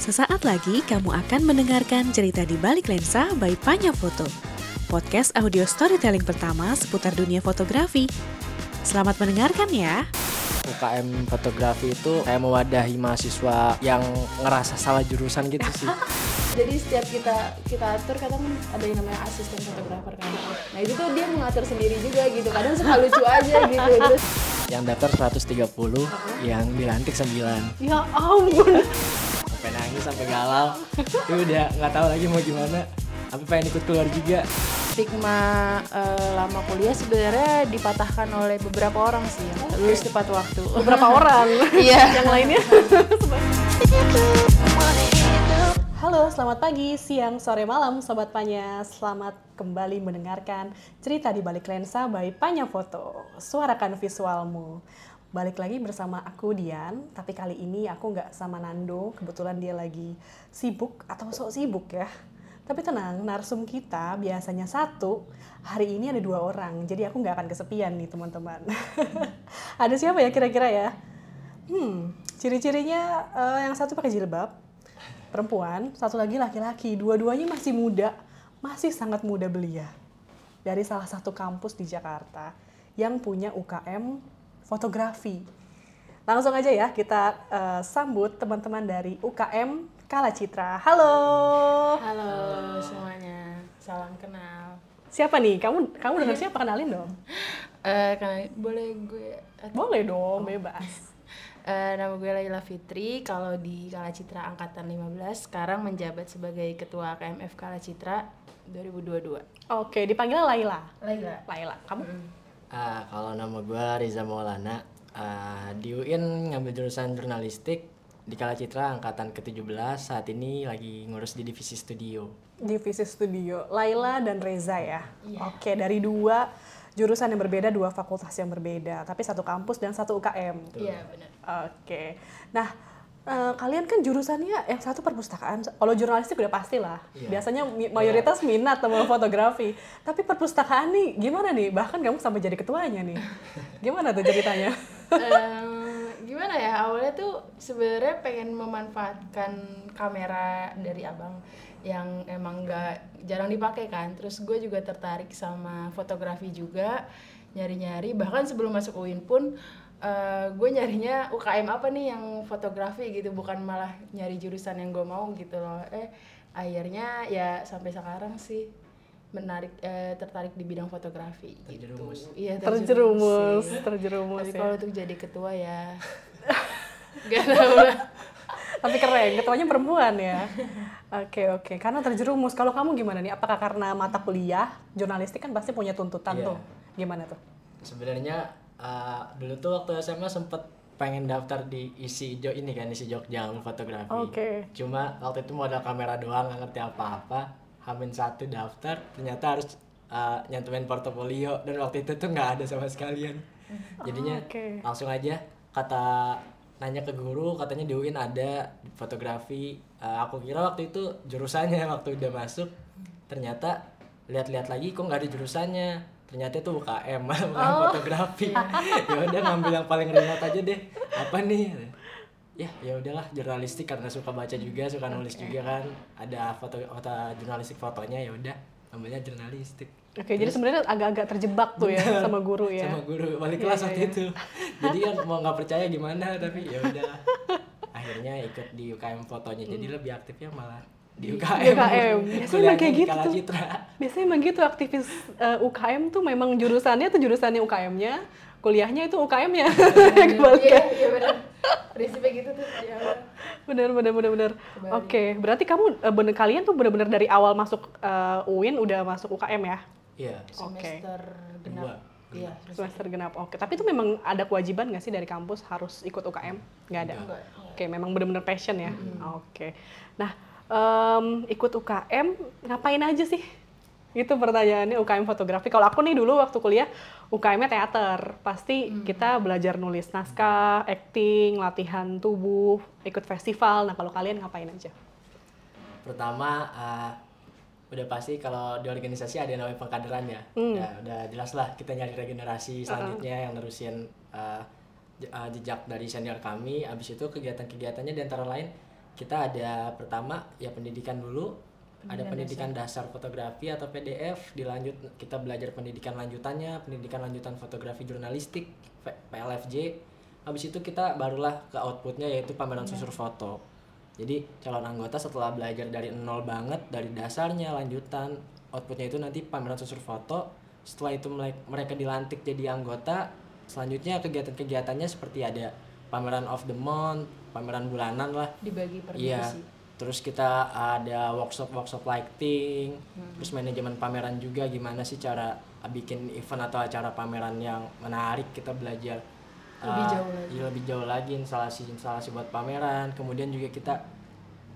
Sesaat lagi kamu akan mendengarkan cerita di balik lensa by Panya Foto. Podcast audio storytelling pertama seputar dunia fotografi. Selamat mendengarkan ya. UKM fotografi itu kayak mewadahi mahasiswa yang ngerasa salah jurusan gitu sih. jadi setiap kita kita atur kadang ada yang namanya asisten fotografer kan nah itu tuh dia mengatur sendiri juga gitu kadang suka lucu aja gitu terus yang daftar 130, yang dilantik 9. ya ampun Sampai nangis, sampai galau. Itu udah nggak tahu lagi mau gimana. Tapi pengen ikut keluar juga. stigma eh, lama kuliah sebenarnya dipatahkan oleh beberapa orang sih yang lulus tepat waktu Beberapa orang. iya Yang lainnya. Halo, selamat pagi, siang, sore, malam, Sobat Panya. Selamat kembali mendengarkan cerita di balik lensa by Panya Foto. Suarakan visualmu. Balik lagi bersama aku Dian, tapi kali ini aku nggak sama Nando. Kebetulan dia lagi sibuk atau sok sibuk ya. Tapi tenang, narsum kita biasanya satu, hari ini ada dua orang. Jadi aku nggak akan kesepian nih teman-teman. ada siapa ya kira-kira ya? Hmm, ciri-cirinya eh, yang satu pakai jilbab, perempuan, satu lagi laki-laki. Dua-duanya masih muda, masih sangat muda belia. Dari salah satu kampus di Jakarta yang punya UKM fotografi. Langsung aja ya kita eh, sambut teman-teman dari UKM Kala Citra. Halo. halo semuanya salam kenal Siapa nih? Kamu kamu dengar siapa? Kenalin dong. eh kenal boleh gue Boleh dong, bebas. Eh, nama gue Laila Fitri, kalau di Kala Citra Angkatan 15, sekarang menjabat sebagai Ketua KMF Kala Citra 2022. Oke, dipanggilnya Laila. Laila. Laila, kamu? Ah, kalau nama gue Riza Maulana, ah, di UIN ngambil jurusan jurnalistik di Kala Citra angkatan ke-17 saat ini lagi ngurus di divisi studio. Divisi Studio, Laila dan Reza ya. Oke, dari dua jurusan yang berbeda, dua fakultas yang berbeda, tapi satu kampus dan satu UKM. Iya, benar. Oke. Nah, eh, kalian kan jurusannya yang satu perpustakaan. Kalau jurnalistik udah pasti lah. Iya. Biasanya mi- mayoritas minat sama fotografi. Tapi perpustakaan nih gimana nih? Bahkan kamu sampai jadi ketuanya nih. Gimana tuh ceritanya? Em, gimana ya awalnya tuh sebenarnya pengen memanfaatkan kamera dari abang yang emang nggak jarang dipakai kan terus gue juga tertarik sama fotografi juga nyari-nyari bahkan sebelum masuk UIN pun eh, gue nyarinya UKM apa nih yang fotografi gitu bukan malah nyari jurusan yang gue mau gitu loh eh akhirnya ya sampai sekarang sih menarik eh, tertarik di bidang fotografi Terjerumus. gitu. iya terjerumus, terjerumus Tapi ya. kalau untuk jadi ketua ya Gak tau lah Tapi keren, ketuanya perempuan ya. Oke oke, karena terjerumus. Kalau kamu gimana nih? Apakah karena mata kuliah jurnalistik kan pasti punya tuntutan Iya. tuh? Gimana tuh? Sebenarnya ah, dulu tuh waktu SMA sempet pengen daftar di isi Jo ini kan isi Jogja fotografi. Oke. Cuma waktu itu modal kamera doang nggak ngerti apa-apa. Hamin satu daftar ternyata harus ah, nyantumin portofolio dan waktu itu tuh nggak ada sama sekalian. Jadinya Oke. langsung aja kata nanya ke guru katanya di UIN ada fotografi. Ah, aku kira waktu itu jurusannya waktu udah masuk ternyata lihat-lihat lagi kok nggak ada jurusannya. Ternyata itu UKM bukan fotografi. Ya udah ngambil yang paling ringan aja deh. Apa nih? Ya ya udahlah jurnalistik karena suka baca juga suka nulis juga kan. Ada foto foto jurnalistik fotonya ya udah ambilnya jurnalistik Oke, jadi sebenarnya agak-agak terjebak tuh ya sama guru ya. sama guru balik Iya, kelas iya, waktu iya. itu jadi kan mau nggak percaya gimana tapi ya udah akhirnya ikut di UKM fotonya jadi lebih aktifnya malah di UKM Di UKM. Biasanya emang kayak gitu tuh. Citra. Biasanya emang gitu aktivis eh, UKM tuh memang jurusannya tuh jurusannya UKM-nya, kuliahnya itu UKM-nya. Kebalik Iya, ya. iya benar Prinsipnya gitu tuh ya Bener, bener, bener, bener. Oke, berarti kamu eh, bener kalian tuh bener-bener dari awal masuk eh, UIN udah masuk UKM ya? Iya Oke. Semester genap Iya Semester genap. Oke, tapi itu memang ada kewajiban nggak sih dari kampus harus ikut UKM? Nggak ada. Enggak, Oke, memang bener-bener passion ya. Oke. Nah, em, ikut UKM ngapain aja sih? Itu pertanyaannya UKM fotografi. Kalau aku nih dulu waktu kuliah UKM-nya teater. Pasti kita belajar nulis naskah, acting, latihan tubuh, ikut festival. Nah, kalau kalian ngapain aja? pertama eh, udah pasti kalau di organisasi ada yang namanya pengkaderan ya. Hmm. ya udah jelas lah kita nyari regenerasi selanjutnya yang nerusin je- uh, jejak dari senior kami. Abis itu kegiatan-kegiatannya di antara lain kita ada pertama ya pendidikan dulu ada pendidikan dasar. fotografi atau PDF dilanjut kita belajar pendidikan lanjutannya pendidikan lanjutan fotografi jurnalistik PLFJ habis itu kita barulah ke outputnya yaitu pameran susur foto jadi calon anggota setelah belajar dari nol banget dari dasarnya lanjutan outputnya itu nanti pameran susur foto setelah itu mereka dilantik jadi anggota selanjutnya kegiatan-kegiatannya seperti ada pameran of the month pameran bulanan lah dibagi per Iya. Terus kita ada workshop-workshop lighting, Hmm. terus manajemen pameran juga gimana sih cara bikin event atau acara pameran yang menarik kita belajar Lebih uh, jauh lagi. iya, lebih jauh lagi instalasi-instalasi buat pameran. Kemudian juga kita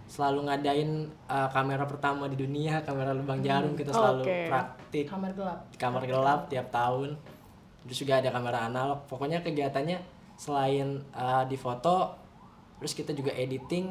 selalu ngadain uh, kamera pertama di dunia, kamera lubang jarum. Kita selalu Oke. praktik. Kamar gelap. Kamar gelap tiap tahun. Terus juga ada kamera analog. Pokoknya kegiatannya selain uh, di foto terus kita juga editing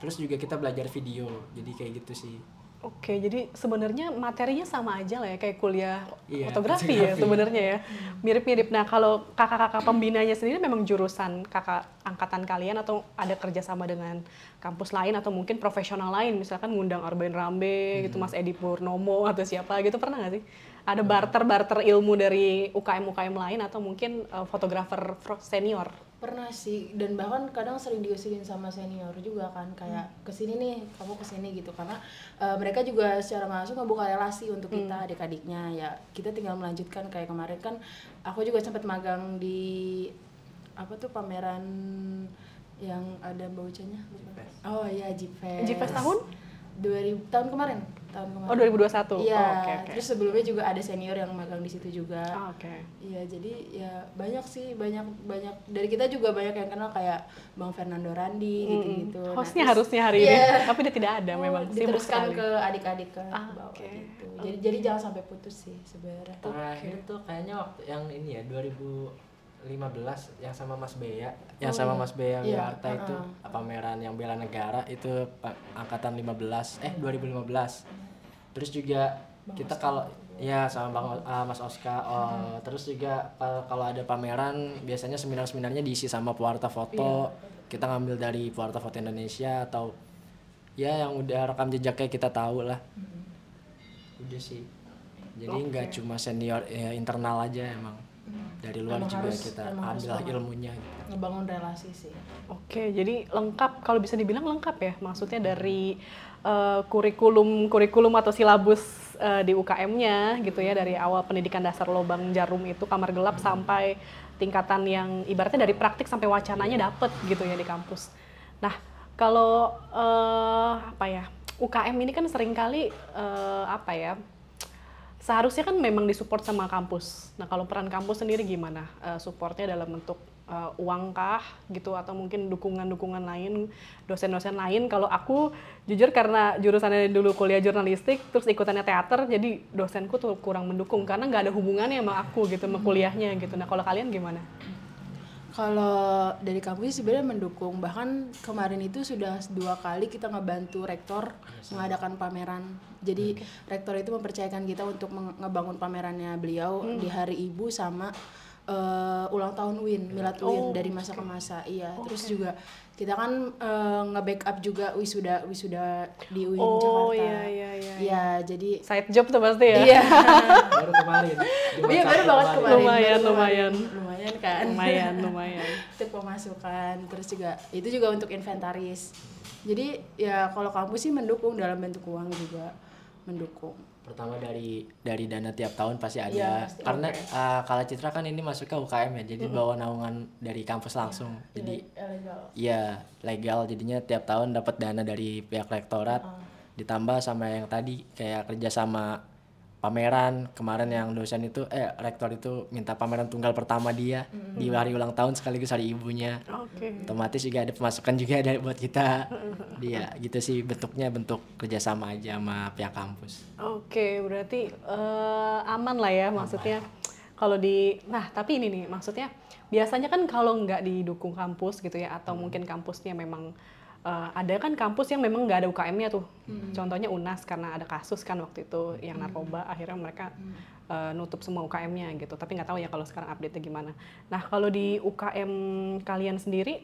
terus juga kita belajar video. Jadi kayak gitu sih Oke, jadi sebenarnya materinya sama aja lah ya kayak kuliah Iya, fotografi ya sebenarnya ya. Mirip-mirip. Nah, kalau kakak-kakak pembinanya sendiri memang jurusan kakak angkatan kalian atau ada kerjasama dengan kampus lain atau mungkin profesional lain, misalkan ngundang Arben Rambe gitu, Mas Edi Purnomo atau siapa gitu pernah nggak sih? Ada barter-barter ilmu dari UKM-UKM lain atau mungkin eh, fotografer pro- senior? Pernah sih dan bahkan kadang sering diusilin sama senior juga kan kayak ke sini nih kamu ke sini gitu. Karena eh, mereka juga secara langsung ngebuka relasi untuk kita adik-adiknya. Ya kita tinggal melanjutkan. Kayak kemarin kan aku juga sempat magang di apa tuh pameran yang ada baucanya oh iya Jipes Jipes tahun? 2000 tahun kemarin tahun kemarin Oh, 2021. iya Oh, oke, oke. terus sebelumnya juga ada senior yang magang di situ juga Ah, Oke. Iya, jadi ya banyak sih, banyak banyak dari kita juga banyak yang kenal kayak Bang Fernando Randi gitu-gitu. Nah, Hostnya terus- harusnya hari ini, Iya. tapi dia tidak ada Oh, memang diteruskan ke adik-adik ke Ah, bawah oke. gitu. Jadi jadi jangan sampai putus sih sebenarnya. terakhir tuh kayaknya waktu yang ini ya 2015 yang sama Mas Bea. Yang Oh, sama iya. Mas Bea Iya, Wiarta itu pameran yang bela negara itu angkatan 15 eh 2015 terus juga kita kalau ya sama Bang ah, Mas Oska oh, terus juga kalau ada pameran biasanya seminar-seminarnya diisi sama pewarta foto. Kita ngambil dari pewarta foto Indonesia atau ya yang udah rekam jejaknya kita tahu lah. Udah sih. Jadi nggak cuma senior ya, internal aja emang dari luar Emang juga harus- kita ambil ilmunya gitu. Ngebangun relasi sih. Oke, jadi lengkap kalau bisa dibilang lengkap ya. Maksudnya dari eh, kurikulum kurikulum atau silabus eh, di UKM-nya gitu ya dari awal pendidikan dasar lobang jarum itu kamar gelap sampai tingkatan yang ibaratnya dari praktik sampai wacananya dapet gitu ya di kampus. Nah, kalau eh, apa ya? UKM ini kan sering kali eh, apa ya? Seharusnya kan memang disupport sama kampus. Nah kalau peran kampus sendiri gimana? Eh, supportnya dalam bentuk eh, uang kah gitu atau mungkin dukungan-dukungan lain, dosen-dosen lain. Kalau aku jujur karena jurusannya dulu kuliah jurnalistik, terus ikutannya teater, jadi dosenku tuh kurang mendukung karena nggak ada hubungannya sama aku gitu, sama kuliahnya gitu. Nah kalau kalian gimana? Kalau dari kampus sih sebenarnya mendukung. Bahkan kemarin itu sudah dua kali kita ngebantu rektor mengadakan pameran. Jadi rektor itu mempercayakan kita untuk ngebangun pamerannya beliau di hari ibu sama eh, ulang tahun Win, Milad Win dari masa ke masa. Iya. Terus juga kita kan eh, nge-backup juga wisuda wisuda di UIN Oh, Jakarta. iya, iya, iya, Iya, jadi Side job tuh pasti ya? iya. baru kemarin Iya, baru banget kemarin. Lumayan, baru lumayan. Lumayan kan? lumayan, lumayan. untuk pemasukan terus juga itu juga untuk inventaris. Jadi ya kalau kampus sih mendukung dalam bentuk uang juga mendukung. Pertama dari dari dana tiap tahun pasti ada. Iya, pasti. karena uh, Kala Citra kan ini masuk ke UKM ya jadi bawa naungan dari kampus langsung. jadi legal. Iya legal. Jadinya tiap tahun dapat dana dari pihak rektorat. Ditambah sama yang tadi kayak kerja sama pameran kemarin yang dosen itu eh rektor itu minta pameran tunggal pertama dia di hari ulang tahun sekaligus hari ibunya. Oke. otomatis juga ada pemasukan juga dari buat kita. Dia gitu sih bentuknya bentuk kerjasama aja sama pihak kampus. Oke, berarti eh, aman lah ya maksudnya. Kalau di, nah tapi ini nih maksudnya biasanya kan kalau nggak didukung kampus gitu ya atau mungkin kampusnya memang eh, ada kan kampus yang memang nggak ada UKM-nya tuh. Contohnya UNAS karena ada kasus kan waktu itu yang narkoba akhirnya mereka eh, nutup semua UKM-nya gitu. Tapi nggak tahu ya kalau sekarang update-nya gimana. Nah, kalau di UKM kalian sendiri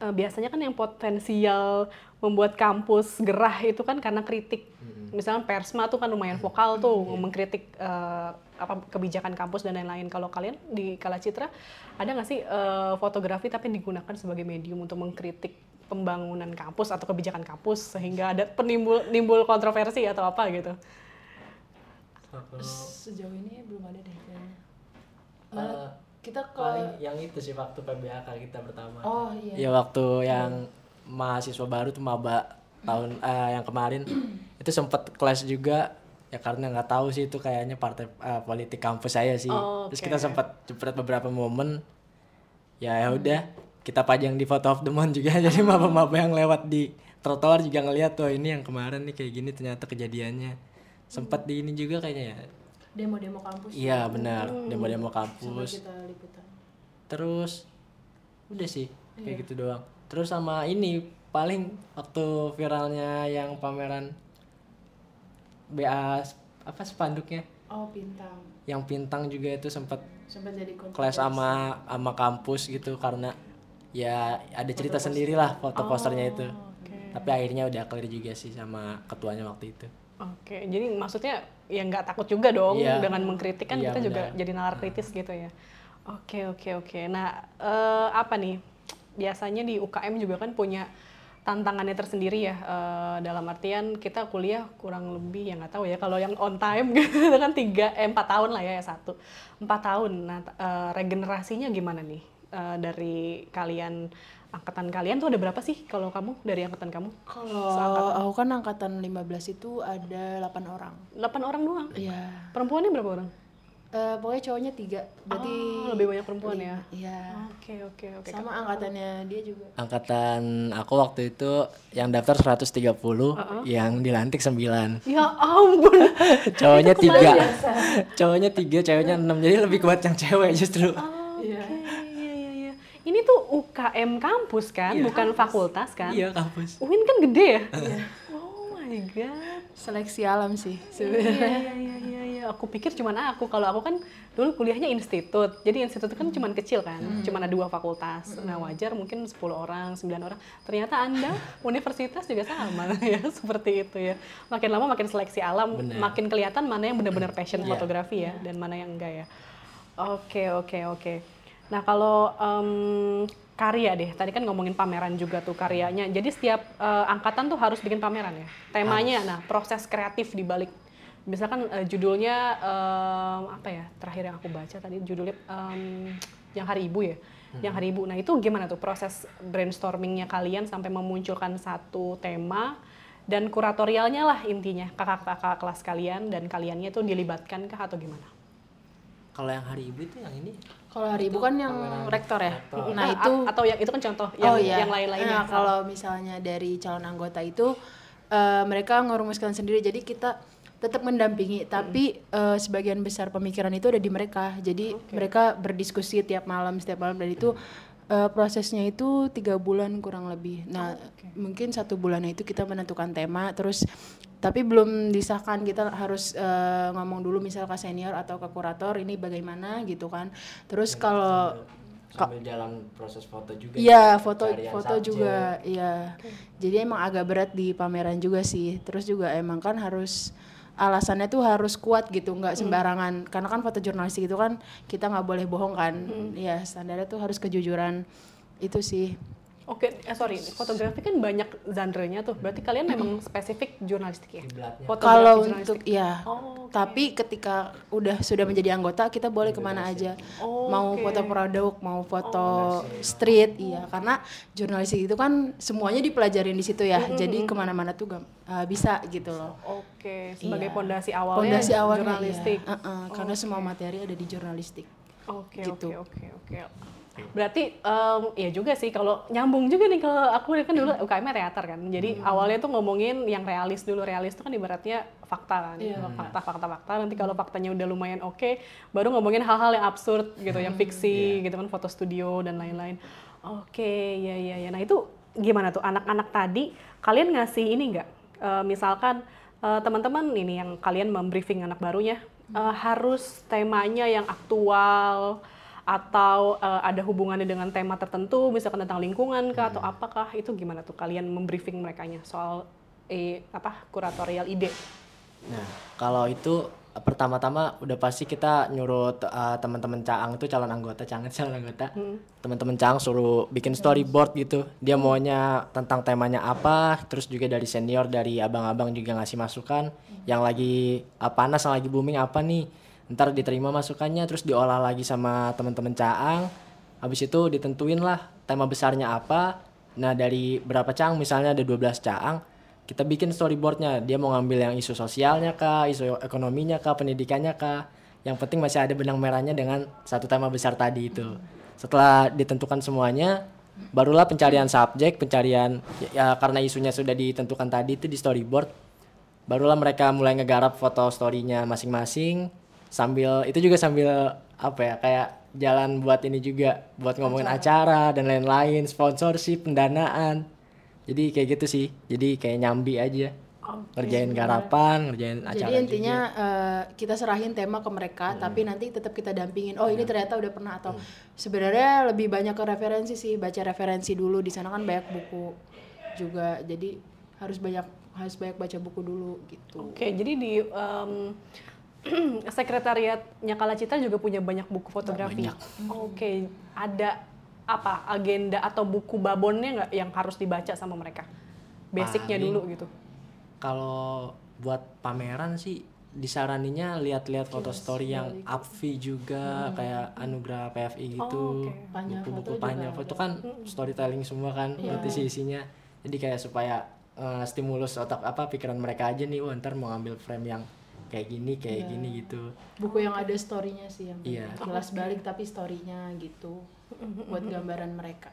eh, biasanya kan yang potensial membuat kampus gerah itu kan karena kritik. Misalnya Persma tuh kan lumayan vokal tuh mengkritik eh, apa kebijakan kampus dan lain-lain. Kalau kalian di Kala Citra ada nggak sih eh, fotografi tapi digunakan sebagai medium untuk mengkritik pembangunan kampus atau kebijakan kampus sehingga ada penimbul nimbul kontroversi atau apa gitu? Kalau Sejauh ini belum ada deh kayaknya. eh, Malah kita ke paling yang itu sih waktu PBAK kita pertama. Oh iya. Ya waktu yang mahasiswa baru tuh maba tahun eh, yang kemarin itu sempet kelas juga ya karena nggak tahu sih itu kayaknya partai eh, politik kampus saya sih. Oh, Terus oke. kita sempat jepret beberapa momen ya ya udah kita pajang di photo of the month juga. Jadi maba-maba yang lewat di trotoar juga ngeliat tuh ini yang kemarin nih kayak gini ternyata kejadiannya. Sempat di ini juga kayaknya ya? Demo-demo kampus. iya benar. Demo-demo Sama kampus kita liputan. terus udah sih kayak gitu doang. Terus sama ini paling waktu viralnya yang pameran BA apa spanduknya? Oh bintang. yang pintang juga itu sempat Sempat jadi kelas sama sama kampus gitu karena ya ada cerita sendiri lah foto posternya itu Oke. tapi akhirnya udah clear juga sih sama ketuanya waktu itu Oke, jadi maksudnya ya nggak takut juga dong Iya. dengan mengkritik kan Iya, kita juga benar. jadi nalar kritis gitu ya. Oke oke oke. Nah eh, apa nih? Biasanya di UKM juga kan punya tantangannya tersendiri ya. Eh, dalam artian kita kuliah kurang lebih ya nggak tahu ya. Kalau yang on time gitu kan tiga eh, empat tahun lah ya ya satu empat tahun. Nah eh, regenerasinya gimana nih Eh, dari kalian angkatan kalian tuh ada berapa sih kalau kamu dari angkatan kamu? Kalau aku kan angkatan 15 itu ada 8 orang. 8 orang doang. Iya. Perempuannya berapa orang? Eh, pokoknya cowoknya tiga. Berarti Oh, lebih banyak perempuan ya. Iya. Oke oke oke. Sama angkatannya dia juga. angkatan aku waktu itu yang daftar 130 yang dilantik 9 Ya ampun. cowoknya tiga cowoknya tiga ceweknya enam jadi lebih kuat yang cewek justru Oke, iya iya. Ini tuh UKM kampus kan, bukan fakultas kan? iya kampus UIN kan gede ya? Oh my god. Seleksi alam sih Iya sebenarnya. iya iya iya iya. Aku pikir cuman aku. Kalau aku kan dulu kuliahnya institut. Jadi institut kan cuman kecil kan, cuman ada dua fakultas. Nah, wajar mungkin 10 orang, 9 orang. Ternyata Anda universitas juga sama ya, seperti itu ya. Makin lama makin seleksi alam, makin kelihatan mana yang benar-benar passion fotografi ya dan mana yang enggak ya. Oke, oke, oke. Nah, kalau em, karya deh, tadi kan ngomongin pameran juga tuh karyanya. Jadi setiap eh, angkatan tuh harus bikin pameran ya. Temanya, nah proses kreatif di balik. Misalkan eh, judulnya em, apa ya? Terakhir yang aku baca tadi judulnya em, yang hari ibu ya. Yang hari ibu. Nah itu gimana tuh proses brainstormingnya kalian sampai memunculkan satu tema dan kuratorialnya lah intinya kakak-kakak kelas kalian dan kaliannya tuh dilibatkan kah atau gimana? kalau yang hari ibu itu yang ini Kalau hari ibu kan yang rektor ya. rektor. Nah A- itu atau yang itu kan contoh yang oh iya. yang lain-lainnya. Nah, kalau misalnya dari calon anggota itu eh, mereka ngerumuskan sendiri. Jadi kita tetap mendampingi, tapi eh, sebagian besar pemikiran itu ada di mereka. Jadi mereka berdiskusi tiap malam, setiap malam dan itu eh, prosesnya itu tiga bulan kurang lebih. Nah, mungkin satu bulan itu kita menentukan tema, terus tapi belum disahkan kita harus eh, ngomong dulu misal ke senior atau ke kurator ini bagaimana gitu kan. Terus kalau sambil jalan proses foto juga Iya, foto Carian foto subjek. juga, iya. Jadi emang agak berat di pameran juga sih. Terus juga emang kan harus alasannya tuh harus kuat gitu, nggak sembarangan. Karena kan foto jurnalistik itu kan kita nggak boleh bohong kan. Iya, standarnya tuh harus kejujuran. Itu sih. Oke, eh, sorry, fotografi kan banyak genre-nya tuh. Berarti kalian memang spesifik jurnalistik ya? Kalau untuk ya, Oh, tapi ketika udah sudah menjadi anggota kita boleh ke mana aja. Oh, mau oke. foto produk, mau foto street, iya. Karena jurnalistik itu kan semuanya dipelajarin di situ ya. Jadi ke mana-mana tuh uh, bisa gitu loh. Oke, sebagai Iya. pondasi awalnya Pondasi awalnya jurnalistik. iya. Uh-uh, karena semua materi ada di jurnalistik. Oke, Gitu. oke, oke, oke. Berarti em, ya juga sih kalau nyambung juga nih kalau aku kan dulu UKM teater kan. Jadi awalnya tuh ngomongin yang realis dulu. Realis itu kan ibaratnya fakta kan. Fakta, fakta, fakta. Nanti kalau faktanya udah lumayan oke, baru ngomongin hal-hal yang absurd gitu, yang fiksi gitu kan, foto studio dan lain-lain. Oke, ya ya ya. Nah, itu gimana tuh anak-anak tadi kalian ngasih ini nggak? Eh, misalkan eh, teman-teman ini yang kalian membriefing anak barunya eh, harus temanya yang aktual atau eh, ada hubungannya dengan tema tertentu, misalkan tentang lingkungan kah atau apakah itu gimana tuh kalian membriefing mereka soal eh, apa kuratorial ide? Nah, kalau itu eh, pertama-tama udah pasti kita nyuruh eh, teman-teman Caang itu calon anggota, Caang calon anggota. Teman-teman Caang suruh bikin storyboard gitu. Dia maunya tentang temanya apa, terus juga dari senior dari abang-abang juga ngasih masukan yang lagi eh, panas, yang lagi booming apa nih. Ntar diterima masukannya terus diolah lagi sama teman-teman Caang. Habis itu ditentuin lah tema besarnya apa. Nah, dari berapa Caang? Misalnya ada 12 Caang, kita bikin storyboardnya. Dia mau ngambil yang isu sosialnya kah isu ekonominya kah pendidikannya kah. Yang penting masih ada benang merahnya dengan satu tema besar tadi itu. Setelah ditentukan semuanya barulah pencarian subjek pencarian ya karena isunya sudah ditentukan tadi itu di storyboard barulah mereka mulai ngegarap foto storynya masing-masing sambil itu juga sambil apa ya kayak jalan buat ini juga buat ngomongin acara dan lain-lain sponsorship pendanaan jadi kayak gitu sih jadi kayak nyambi aja ngerjain garapan ngerjain acara Jadi intinya eh, kita serahin tema ke mereka, tapi nanti tetap kita dampingin. Oh ini ternyata udah pernah atau sebenarnya lebih banyak ke referensi sih, baca referensi dulu. Di sana kan banyak buku juga, jadi harus banyak harus banyak baca buku dulu gitu. Oke, jadi di em, sekretariatnya Kala Citra juga punya banyak buku fotografi. Oke, ada apa agenda atau buku babonnya nggak yang harus dibaca sama mereka? Basicnya Paling- dulu gitu. kalau buat pameran sih disaraninya lihat-lihat foto story yang Apvi juga kayak Anugerah PFI gitu. oke. Panya buku-buku foto panjang. foto kan storytelling semua kan berarti isinya jadi kayak supaya eh, stimulus otak apa pikiran mereka aja nih wah ntar mau ngambil frame yang kayak gini kayak gini gitu Buku yang ada storynya sih yang Iya. kilas balik tapi storynya gitu buat gambaran mereka.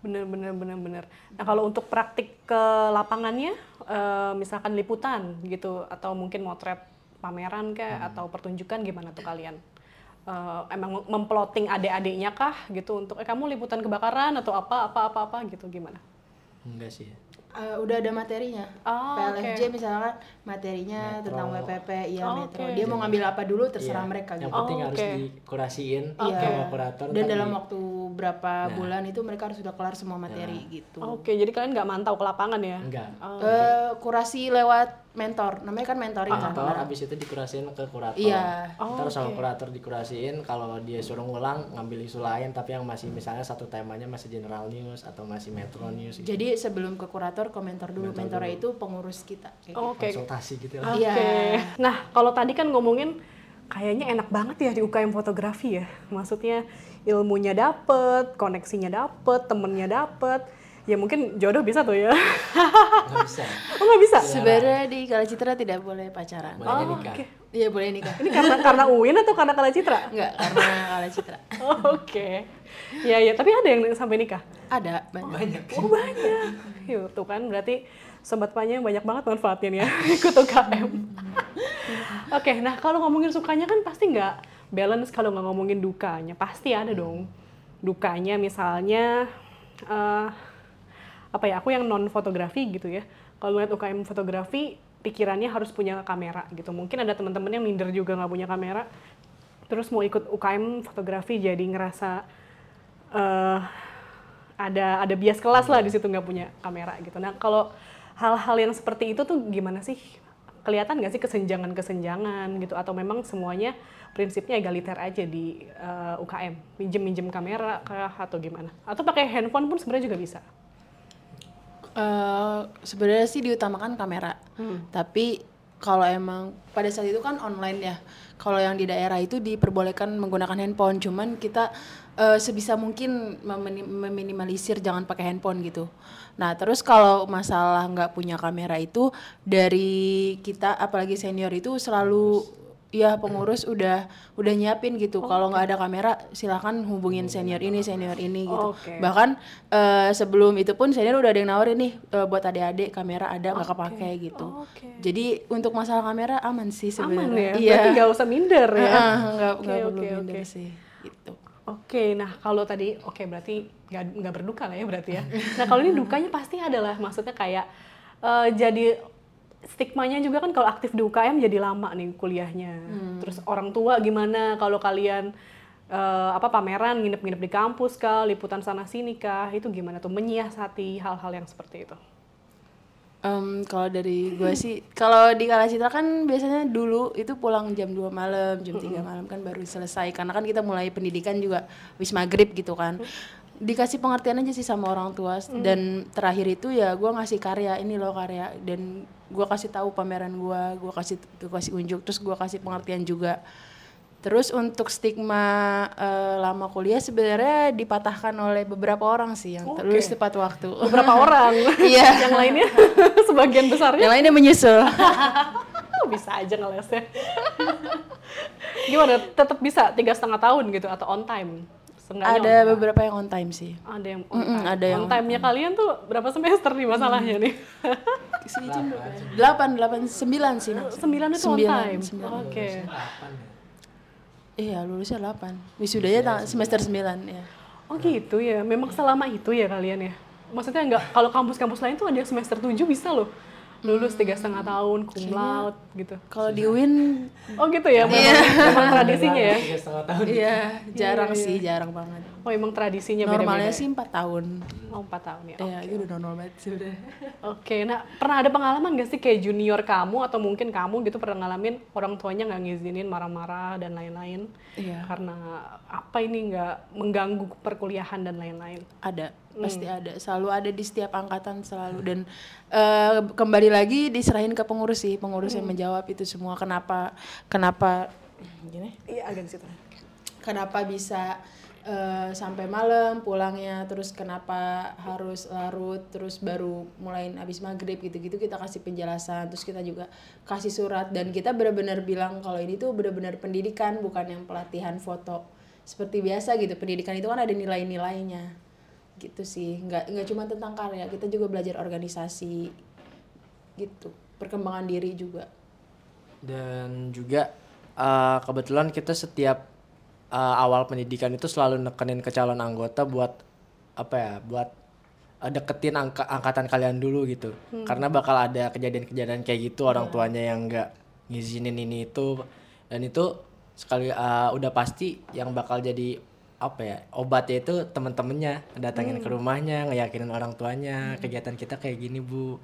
Bener bener bener bener. Nah kalau untuk praktik ke lapangannya, eh, misalkan liputan gitu atau mungkin motret pameran kayak atau pertunjukan gimana tuh kalian? Eh, emang memploting adik-adiknya kah gitu untuk eh kamu liputan kebakaran atau apa apa apa apa gitu gimana? enggak sih Eh, udah ada materinya. Oh, PLFJ misalkan materinya tentang WPP, iya Oh, metro. oke. Dia mau ngambil apa dulu terserah Iya. mereka yang gitu. penting Oh, harus oke. dikurasiin Iya. sama kurator Dan dalam di- waktu berapa bulan itu mereka harus sudah kelar semua materi gitu. Oke, jadi kalian nggak mantau ke lapangan ya? enggak Eh, kurasi lewat mentor, namanya kan mentoring kan. habis itu dikurasiin ke kurator Iya. ntar sama kurator dikurasiin kalau dia suruh ngulang ngambil isu lain tapi yang masih misalnya satu temanya masih general news atau masih metro news gitu. Jadi sebelum ke kurator ke mentor dulu. Mentornya itu pengurus kita. kayak gitu. Oke. Konsultasi gitu lah Oke. Iya. Nah, kalau tadi kan ngomongin kayaknya enak banget ya di UKM fotografi ya. Maksudnya ilmunya dapet, koneksinya dapet, temennya dapet. Ya mungkin jodoh bisa tuh ya. nggak bisa oh nggak bisa? Sebenarnya di Kala Citra tidak boleh pacaran. bolehnya nikah Oke. Iya boleh nikah. Ini karena karena UIN atau karena Kala Citra? Enggak, karena Kala Citra. Oh, Oke. Ya ya, tapi ada yang sampai nikah. Ada banyak. banyak Oh banyak. Yuk, tuh kan berarti sobat banyak banget manfaatnya ya ikut UKM. Oke, nah kalau ngomongin sukanya kan pasti nggak balance kalau nggak ngomongin dukanya. Pasti ada dong dukanya misalnya eh, apa ya? Aku yang non fotografi gitu ya. Kalau lihat UKM fotografi pikirannya harus punya kamera gitu. Mungkin ada teman-teman yang minder juga nggak punya kamera. Terus mau ikut UKM fotografi jadi ngerasa eh ada ada bias kelas lah di situ nggak punya kamera gitu. Nah kalau hal-hal yang seperti itu tuh gimana sih? Kelihatan nggak sih kesenjangan-kesenjangan gitu? Atau memang semuanya prinsipnya egaliter aja di eh, UKM? Minjem-minjem kamera kah atau gimana? Atau pakai handphone pun sebenarnya juga bisa? Eh, sebenarnya sih diutamakan kamera. Tapi kalau emang pada saat itu kan online ya. Kalau yang di daerah itu diperbolehkan menggunakan handphone, cuman kita eh, sebisa mungkin memini- meminimalisir jangan pakai handphone gitu. Nah, terus kalau masalah nggak punya kamera itu dari kita apalagi senior itu selalu ya pengurus udah udah nyiapin gitu. Kalau nggak ada kamera silakan hubungin senior ini, senior ini gitu. Oke. Bahkan eh, sebelum itu pun senior udah ada yang nawarin nih eh, buat adik-adik kamera ada nggak kepake gitu. Oke. Jadi untuk masalah kamera aman sih Aman sebenarnya. ya? Berarti nggak usah minder ya? Nggak Oke, nggak perlu oke, minder sih gitu. Oke, nah kalau tadi oke berarti nggak nggak berduka lah ya berarti ya. Nah kalau ini dukanya pasti adalah maksudnya kayak eh, jadi stigmanya juga kan kalau aktif di UKM jadi lama nih kuliahnya. Terus orang tua gimana kalau kalian eh, apa pameran nginep-nginep di kampus kah, liputan sana sini kah, itu gimana tuh menyiasati hal-hal yang seperti itu? Em, kalau dari gue sih, kalau di Kalacitra kan biasanya dulu itu pulang jam 2 malam, jam 3 malam kan baru selesai. Karena kan kita mulai pendidikan juga wis maghrib gitu kan. Dikasih pengertian aja sih sama orang tua. Dan terakhir itu ya gue ngasih karya, ini loh karya. Dan gue kasih tahu pameran gue, gue kasih gue kasih unjuk, terus gue kasih pengertian juga. Terus untuk stigma eh, lama kuliah sebenarnya dipatahkan oleh beberapa orang sih yang lulus tepat waktu. Beberapa orang, Iya. yang lainnya sebagian besarnya Yang lainnya menyusul. bisa aja ngelesnya. Gimana? Tetap bisa tiga setengah tahun gitu atau on time? Seenggaknya ada on- beberapa yang on time sih. ada yang on time. ada yang on time-nya kalian tuh berapa semester nih masalahnya nih? Delapan, delapan, sembilan sih. Sembilan itu on time. Oke. Ya. Iya, lulusnya delapan. Wisudanya tang- semester sembilan ya. Oh gitu ya. Memang selama itu ya kalian ya. Maksudnya nggak kalau kampus-kampus lain tuh ada yang semester 7 bisa loh. Lulus tiga setengah tahun, cum laude gitu. Kalau di UIN, Oh gitu ya, memang, memang tradisinya ya. Tiga setengah tahun. iya jarang sih, jarang banget. Oh emang tradisinya Normalnya beda-beda. sih empat tahun. Oh empat tahun ya. Iya, itu udah normal banget sih udah. Oke, nah pernah ada pengalaman gak sih kayak junior kamu atau mungkin kamu gitu pernah ngalamin orang tuanya nggak ngizinin marah-marah dan lain-lain Iya. karena apa ini nggak mengganggu perkuliahan dan lain-lain. Ada, pasti ada. Selalu ada di setiap angkatan selalu dan eh, kembali lagi diserahin ke pengurus sih, pengurus yang menjawab itu semua. Kenapa, kenapa, gini? Iya agak situ. kenapa bisa eh, sampai malam pulangnya terus kenapa harus larut terus baru mulai habis maghrib gitu-gitu kita kasih penjelasan terus kita juga kasih surat dan kita benar-benar bilang kalau ini tuh benar-benar pendidikan bukan yang pelatihan foto seperti biasa gitu. Pendidikan itu kan ada nilai-nilainya gitu sih. Nggak nggak cuma tentang karya kita juga belajar organisasi gitu. Perkembangan diri juga. Dan juga eh, kebetulan kita setiap eh, awal pendidikan itu selalu nekenin ke calon anggota buat apa ya, buat eh, deketin angka angkatan kalian dulu gitu. Karena bakal ada kejadian-kejadian kayak gitu orang tuanya yang nggak ngizinin ini itu. Dan itu sekali eh, udah pasti yang bakal jadi apa ya obatnya itu temen-temennya datangin ke rumahnya ngeyakinin orang tuanya kegiatan kita kayak gini bu.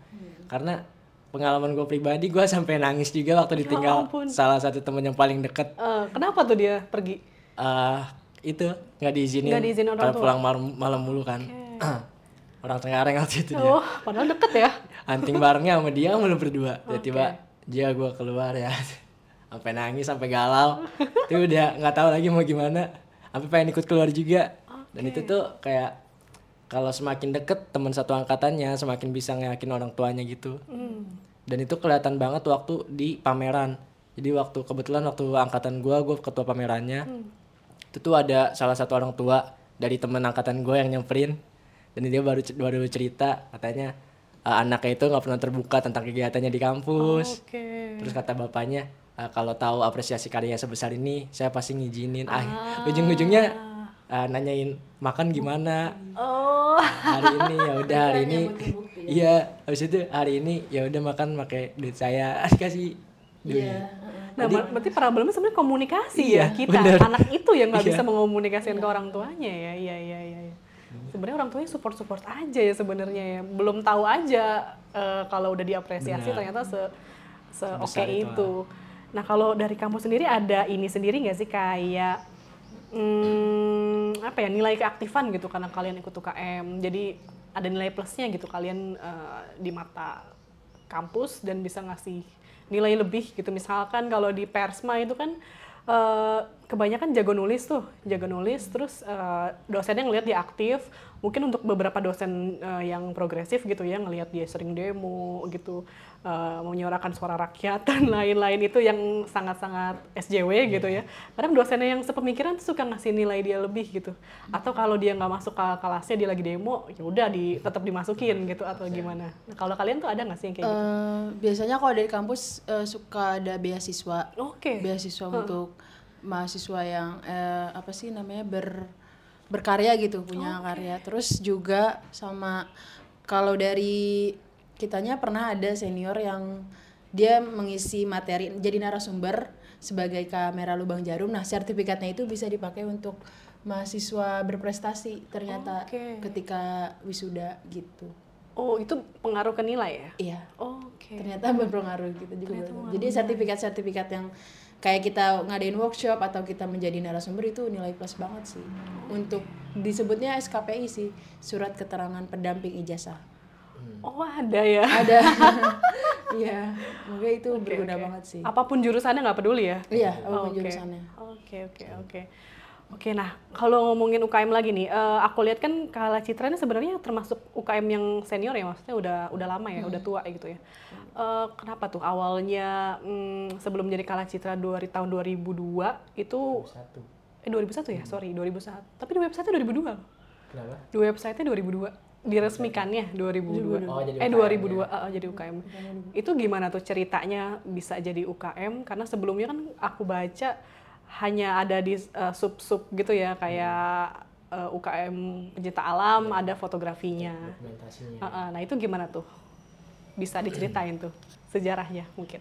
Karena pengalaman gue pribadi gue sampai nangis juga waktu ditinggal salah satu temen yang paling deket. Eh, kenapa tuh dia pergi? Eh itu nggak diizinin Nggak diizinin orang tua. pulang malam, malam mulu kan. Orang Tenggareng waktu itu dia. Oh, padahal deket ya. hunting barengnya sama dia mulu berdua. Tiba-tiba dia gue keluar ya. Sampai nangis sampai galau. Itu udah nggak tahu lagi mau gimana. Sampai pengen ikut keluar juga. Dan itu tuh kayak kalau semakin deket teman satu angkatannya semakin bisa ngeyakin orang tuanya gitu. Dan itu kelihatan banget waktu di pameran. Jadi waktu kebetulan waktu angkatan gua gue ketua pamerannya itu tuh ada salah satu orang tua dari temen angkatan gue yang nyamperin. Dan dia baru baru cerita katanya eh, anaknya itu nggak pernah terbuka tentang kegiatannya di kampus. Oke. terus kata bapaknya "Eh, kalau tahu apresiasi karya sebesar ini saya pasti ngizinin. Ah ujung-ujungnya eh, nanyain makan gimana? Oh, hari ini ya udah hari ini iya habis itu hari ini ya udah makan pakai duit saya. Kasih duit nah ber- berarti problemnya sebenarnya komunikasi Iya, ya kita bener. anak itu yang nggak Iya. bisa mengomunikasikan ke orang tuanya ya, iya iya iya. iya. Sebenarnya orang tuanya support support aja ya sebenarnya ya, belum tahu aja eh, kalau udah diapresiasi Benar. ternyata se se oke itu, itu. Nah kalau dari kamu sendiri ada ini sendiri nggak sih kayak hmm, apa ya nilai keaktifan gitu karena kalian ikut UKM, jadi ada nilai plusnya gitu kalian eh, di mata kampus dan bisa ngasih nilai lebih gitu. Misalkan kalau di Persma itu kan eh, kebanyakan jago nulis tuh jago nulis terus eh, dosennya ngelihat dia aktif. Mungkin untuk beberapa dosen eh, yang progresif gitu ya ngelihat dia sering demo gitu eh, menyuarakan suara rakyat dan lain-lain itu yang sangat-sangat SJW gitu ya. Kadang dosennya yang sepemikiran tuh suka ngasih nilai dia lebih gitu. Atau kalau dia nggak masuk ke kelasnya dia lagi demo ya udah di tetap dimasukin gitu atau gimana. Nah, kalau kalian tuh ada nggak sih yang kayak gitu? Eh, biasanya kalau dari kampus eh, suka ada beasiswa. Oke. Beasiswa untuk mahasiswa yang eh, apa sih namanya ber berkarya gitu punya karya terus juga sama kalau dari kitanya pernah ada senior yang dia mengisi materi jadi narasumber sebagai kamera lubang jarum nah sertifikatnya itu bisa dipakai untuk mahasiswa berprestasi ternyata Oke. ketika wisuda gitu Oh, itu pengaruh ke nilai ya? iya Oke. ternyata berpengaruh gitu juga berpengaruh. jadi sertifikat-sertifikat yang kayak kita ngadain workshop atau kita menjadi narasumber itu nilai plus banget sih untuk disebutnya SKPI sih surat keterangan pendamping ijazah Oh, ada ya. ada iya makanya itu berguna Oke. banget sih Apa pun jurusannya nggak peduli ya? iya apa pun Oke. jurusannya Oke oke oke. Oke nah kalau ngomongin UKM lagi nih, eh, aku lihat kan Kala Citra ini sebenarnya termasuk UKM yang senior ya, maksudnya udah udah lama ya, udah tua gitu ya. Eh, kenapa tuh awalnya mm, sebelum jadi Kala Citra dari tahun 2002 itu Satu. eh 2001 ya, sorry 2001. Tapi di website 2002 loh. Kenapa? Di website-nya 2002 diresmikannya 2002. Oh, jadi eh UKM 2002 eh, jadi UKM. Itu gimana tuh ceritanya bisa jadi UKM karena sebelumnya kan aku baca hanya ada di eh, sub-sub gitu ya kayak eh, UKM pencinta alam ada fotografinya. Dokumentasinya. Eh, eh, nah itu gimana tuh? Bisa diceritain tuh sejarahnya mungkin.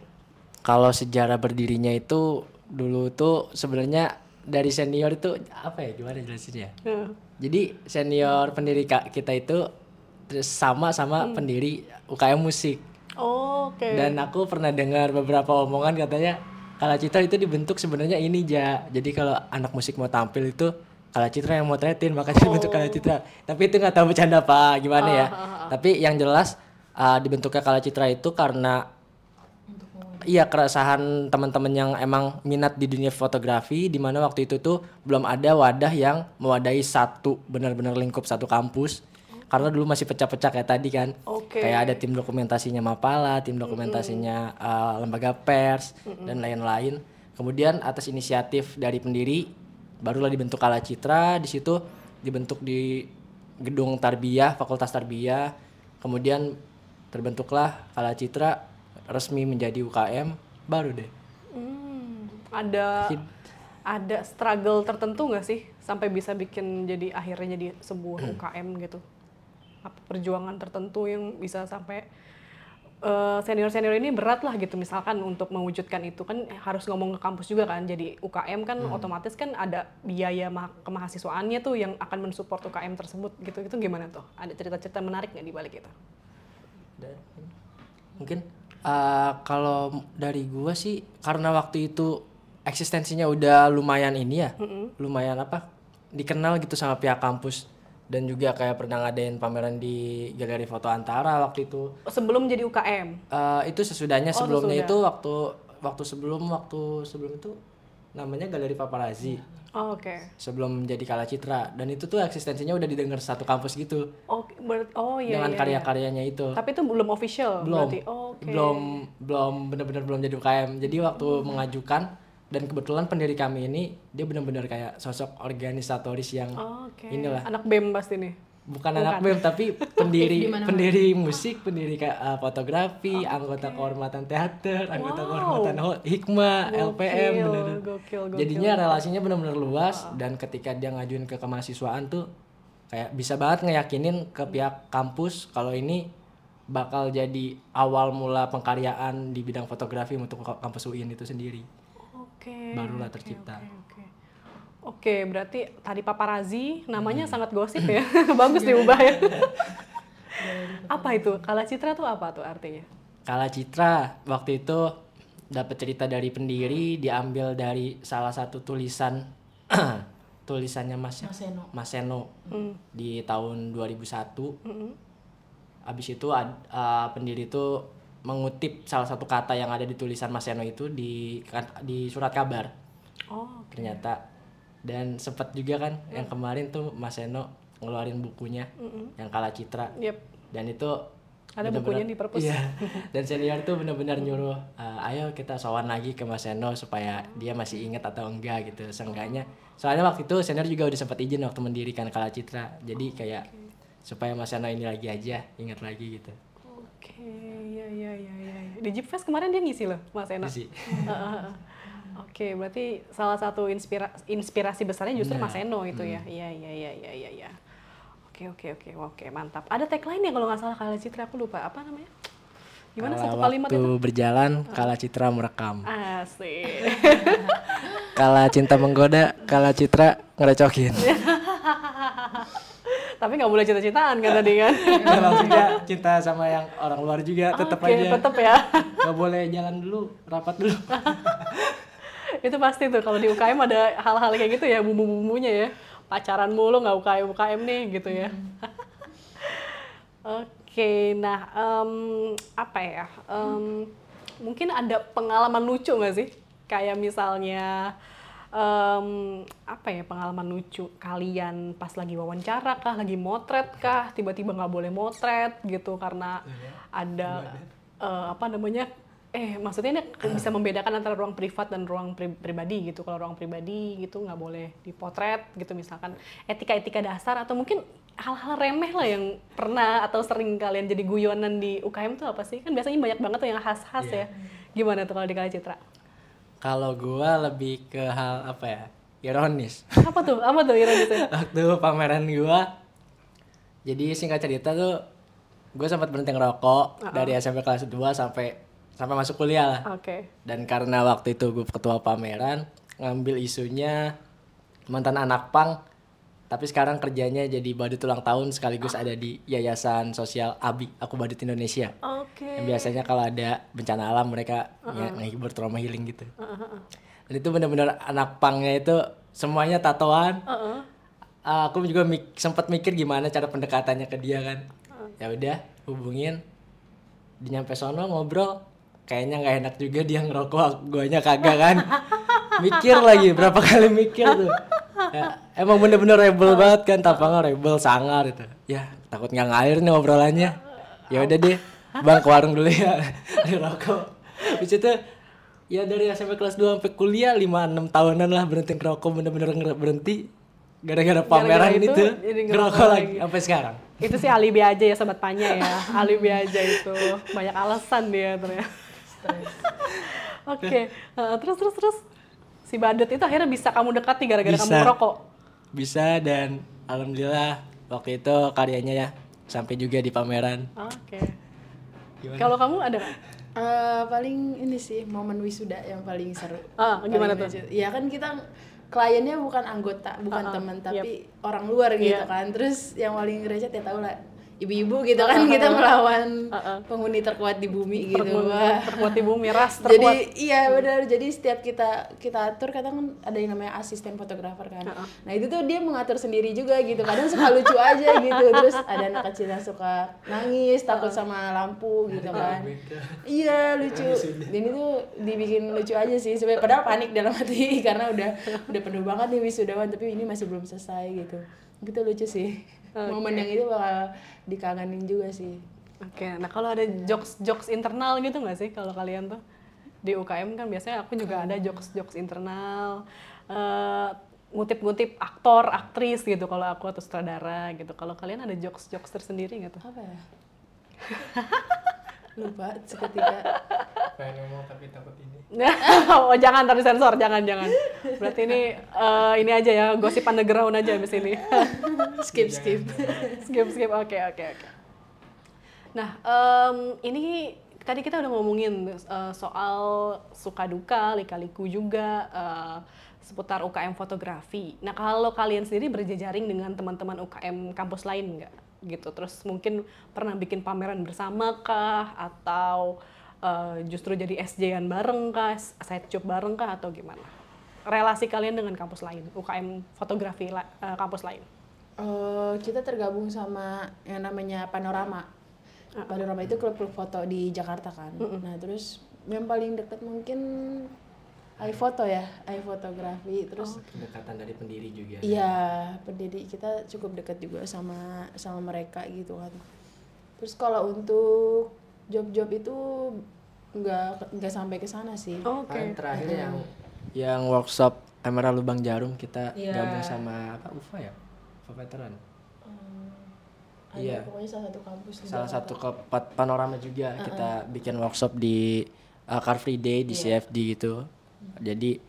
Kalau sejarah berdirinya itu dulu tuh sebenarnya dari senior itu apa ya gimana jelasinnya? Eh, Jadi senior pendiri ka- kita itu sama sama pendiri UKM musik. Oh, Oke. Dan aku pernah dengar beberapa omongan katanya Kala Citra itu dibentuk sebenarnya ini ja. Jadi kalau anak musik mau tampil itu Kala Citra yang motretin makanya dibentuk Kala Citra. Tapi itu nggak tahu bercanda apa gimana ya. Tapi yang jelas uh, dibentuknya Kala Citra itu karena Iya keresahan teman-teman yang emang minat di dunia fotografi di mana waktu itu tuh belum ada wadah yang mewadahi satu benar-benar lingkup satu kampus karena dulu masih pecah-pecah kayak tadi kan. Oke. kayak ada tim dokumentasinya Mapala tim dokumentasinya uh, lembaga pers dan lain-lain. Kemudian atas inisiatif dari pendiri barulah dibentuk Kala Citra. Di situ dibentuk di gedung Tarbiyah Fakultas Tarbiyah. Kemudian terbentuklah Kala Citra resmi menjadi UKM baru deh. Hmm, ada ada struggle tertentu nggak sih sampai bisa bikin jadi akhirnya jadi sebuah UKM gitu? Apa perjuangan tertentu yang bisa sampai senior senior ini berat lah gitu misalkan untuk mewujudkan itu. Kan harus ngomong ke kampus juga kan. Jadi UKM kan otomatis kan ada biaya ma- kemahasiswaannya tuh yang akan mensupport UKM tersebut gitu. Itu gimana tuh? Ada cerita-cerita menarik nggak di balik itu? Mungkin uh, kalau dari gua sih karena waktu itu eksistensinya udah lumayan ini ya lumayan apa dikenal gitu sama pihak kampus dan juga kayak pernah ngadain pameran di galeri foto antara waktu itu Sebelum jadi UKM. Eh, itu sesudahnya Oh, sebelumnya sesudah. itu waktu waktu sebelum waktu sebelum itu namanya galeri paparazzi Oh, Oke. sebelum jadi Kala Citra dan itu tuh eksistensinya udah didengar satu kampus gitu Oh, ber- oh iya. dengan iya, iya. karya-karyanya itu Tapi itu belum official belum berarti. Oh, Oke. belum belum benar-benar belum jadi UKM jadi waktu mengajukan dan kebetulan pendiri kami ini dia benar-benar kayak sosok organisatoris yang Oh, Oke. inilah. Anak BEM pasti nih. bukan anak BEM tapi pendiri pendiri musik pendiri kayak uh, fotografi anggota kehormatan teater anggota kehormatan ho- hikmah LPM Gokil, bener gokil, gokil. jadinya relasinya benar-benar luas dan ketika dia ngajuin ke kemahasiswaan tuh kayak bisa banget ngeyakinin ke pihak kampus kalau ini bakal jadi awal mula pengkaryaan di bidang fotografi untuk kampus UIN itu sendiri Oke. barulah oke, tercipta Oke, oke. Oke, berarti tadi paparazi namanya Hmm. sangat gosip ya. Bagus diubah ya. apa itu? Kala Citra tuh apa tuh artinya? Kala Citra waktu itu dapat cerita dari pendiri diambil dari salah satu tulisan tulisannya Mas Mas Eno. Mas Seno Hmm. di tahun 2001. Mm-mm. Habis itu ad- uh, pendiri itu mengutip salah satu kata yang ada di tulisan Mas Seno itu di di surat kabar Oh, ternyata dan sempat juga kan yang kemarin tuh Mas Seno ngeluarin bukunya yang Kala Citra yep. dan itu Ada bukunya di perpus. Iya. Dan senior tuh benar-benar nyuruh, "Eh, ayo kita sowan lagi ke Mas Seno supaya dia masih ingat atau enggak gitu. Seenggaknya. Soalnya waktu itu senior juga udah sempat izin waktu mendirikan Kala Citra. Jadi kayak supaya Mas Seno ini lagi aja ingat lagi gitu. Oke, ya ya ya ya. ya. Di Jeep Fest kemarin dia ngisi loh, Mas Eno. Heeh. Oke, berarti salah satu inspira- inspirasi besarnya justru Nah, Mas Eno itu ya. Iya, iya, iya, iya, iya, iya. Oke, oke, oke, oke, mantap. Ada tagline ya kalau nggak salah Kala Citra, aku lupa apa namanya? Gimana Kala satu kalimat waktu itu? berjalan, kala citra merekam. Asik. Kala cinta menggoda, kala citra ngerecokin. Tapi nggak boleh cita-citaan kan tadi kan? Ya, langsung cinta sama yang orang luar juga tetap Oke, aja. tetap ya. Gak boleh jalan dulu, rapat dulu. itu pasti tuh kalau di UKM ada hal-hal kayak gitu ya bumbu-bumbunya ya pacaran mulu nggak UKM UKM nih gitu ya oke nah em, apa ya Em, mungkin ada pengalaman lucu nggak sih kayak misalnya em, apa ya pengalaman lucu kalian pas lagi wawancara kah lagi motret kah tiba-tiba nggak boleh motret gitu karena ada eh, apa namanya eh maksudnya ini bisa membedakan antara ruang privat dan ruang pri- pribadi gitu. Kalau ruang pribadi gitu nggak boleh dipotret gitu misalkan etika-etika dasar atau mungkin hal-hal remeh lah yang pernah atau sering kalian jadi guyonan di UKM tuh apa sih? Kan biasanya banyak banget tuh yang khas-khas ya. Gimana tuh kalau di Kali Citra Kalau gua lebih ke hal apa ya? Ironis. apa tuh apa tuh ironisnya Waktu pameran gua jadi singkat cerita tuh gue sempat berhenti ngerokok dari SMP kelas 2 sampai sampai masuk kuliah lah. oke Dan karena waktu itu gue ketua pameran, ngambil isunya mantan anak pang, tapi sekarang kerjanya jadi badut ulang tahun sekaligus ada di Yayasan Sosial ABI, Aku Badut Indonesia. oke Yang biasanya kalau ada bencana alam mereka nge- ngehibur trauma healing gitu. Dan itu benar-benar anak pangnya itu semuanya tatoan. Heeh. Ah, aku juga mik- sempat mikir gimana cara pendekatannya ke dia kan. Ya udah, hubungin. Di nyampe sono ngobrol, kayaknya nggak enak juga dia ngerokok, guanya kagak kan. mikir lagi berapa kali mikir tuh. Ya, emang bener-bener rebel banget kan, tampangnya rebel sangar itu. Ya, takut nggak ngalir nih obrolannya. Ya udah deh, Bang ke warung dulu ya. Di rokok. Habis itu ya dari SMP kelas 2 sampai kuliah 5 6 tahunan lah berhenti ngerokok bener-bener berhenti gara-gara pameran itu, itu, jadi ngerokok ngerokok lagi lagi. sampai sekarang. itu sih alibi aja ya sobat panya ya alibi aja itu banyak alasan dia ternyata oke eh, terus terus terus si badut itu akhirnya bisa kamu dekati gara-gara kamu merokok Bisa dan alhamdulillah waktu itu karyanya ya sampai juga di pameran. oke Gimana? kalau kamu ada? Eh, paling ini sih momen wisuda yang paling seru. Ah, gimana Paling tuh? Ya kan kita kliennya bukan anggota, bukan Ah, ah, teman, yep. tapi orang luar gitu Iya. kan. Terus yang paling recet ya tau lah ibu-ibu gitu kan kita melawan ah. penghuni terkuat di bumi gitu. Terkuat- Wah. terkuat di bumi ras Jadi terkuat iya benar. Jadi setiap kita kita atur kadang kan ada yang namanya asisten fotografer kan. Nah itu tuh dia mengatur sendiri juga gitu. Kadang suka lucu aja gitu. Terus ada anak kecil yang suka nangis takut sama lampu gitu kan. Iya lucu. Dan itu dibikin lucu aja sih. Sebenarnya padahal panik dalam hati karena udah udah penuh banget nih wisudawan tapi ini masih belum selesai gitu. Gitu lucu sih. Momen yang itu bakal dikangenin juga sih. oke nah kalau ada jokes jokes internal gitu nggak sih kalau kalian tuh? Di UKM kan biasanya aku juga ada jokes jokes internal eh, ngutip-ngutip aktor aktris gitu kalau aku atau sutradara gitu. Kalau kalian ada jokes jokes tersendiri nggak tuh? Apa ya? Lupa seketika. Pengen ngomong tapi takut ini. oh jangan tadi sensor jangan jangan. Berarti ini eh, ini aja ya gosip underground aja abis ini. Skip skip. skip skip. Oke oke oke. Nah em, ini tadi kita udah ngomongin eh, soal suka duka lika-liku juga eh, seputar UKM fotografi. Nah kalau kalian sendiri berjejaring dengan teman-teman UKM kampus lain nggak gitu. Terus mungkin pernah bikin pameran bersama kah atau eh, justru jadi SJ-an bareng kah side job bareng kah atau gimana? Relasi kalian dengan kampus lain UKM fotografi la- eh, kampus lain? Eh, kita tergabung sama yang namanya Panorama. Panorama itu klub-klub foto di Jakarta kan. Nah terus yang paling dekat mungkin iPhoto ya iPhotografi terus Pendekatan dari pendiri juga. iya pendiri kita cukup dekat juga sama sama mereka gitu kan terus kalau untuk job-job itu nggak nggak sampai ke sana sih oke Paling terakhir yang yang workshop kamera lubang jarum kita Iya. gabung sama apa UFA ya? UFA veteran. ada Iya. pokoknya salah satu kampus Salah satu ke pa- panorama juga kita bikin workshop di uh, Car Free Day di CFD gitu. Jadi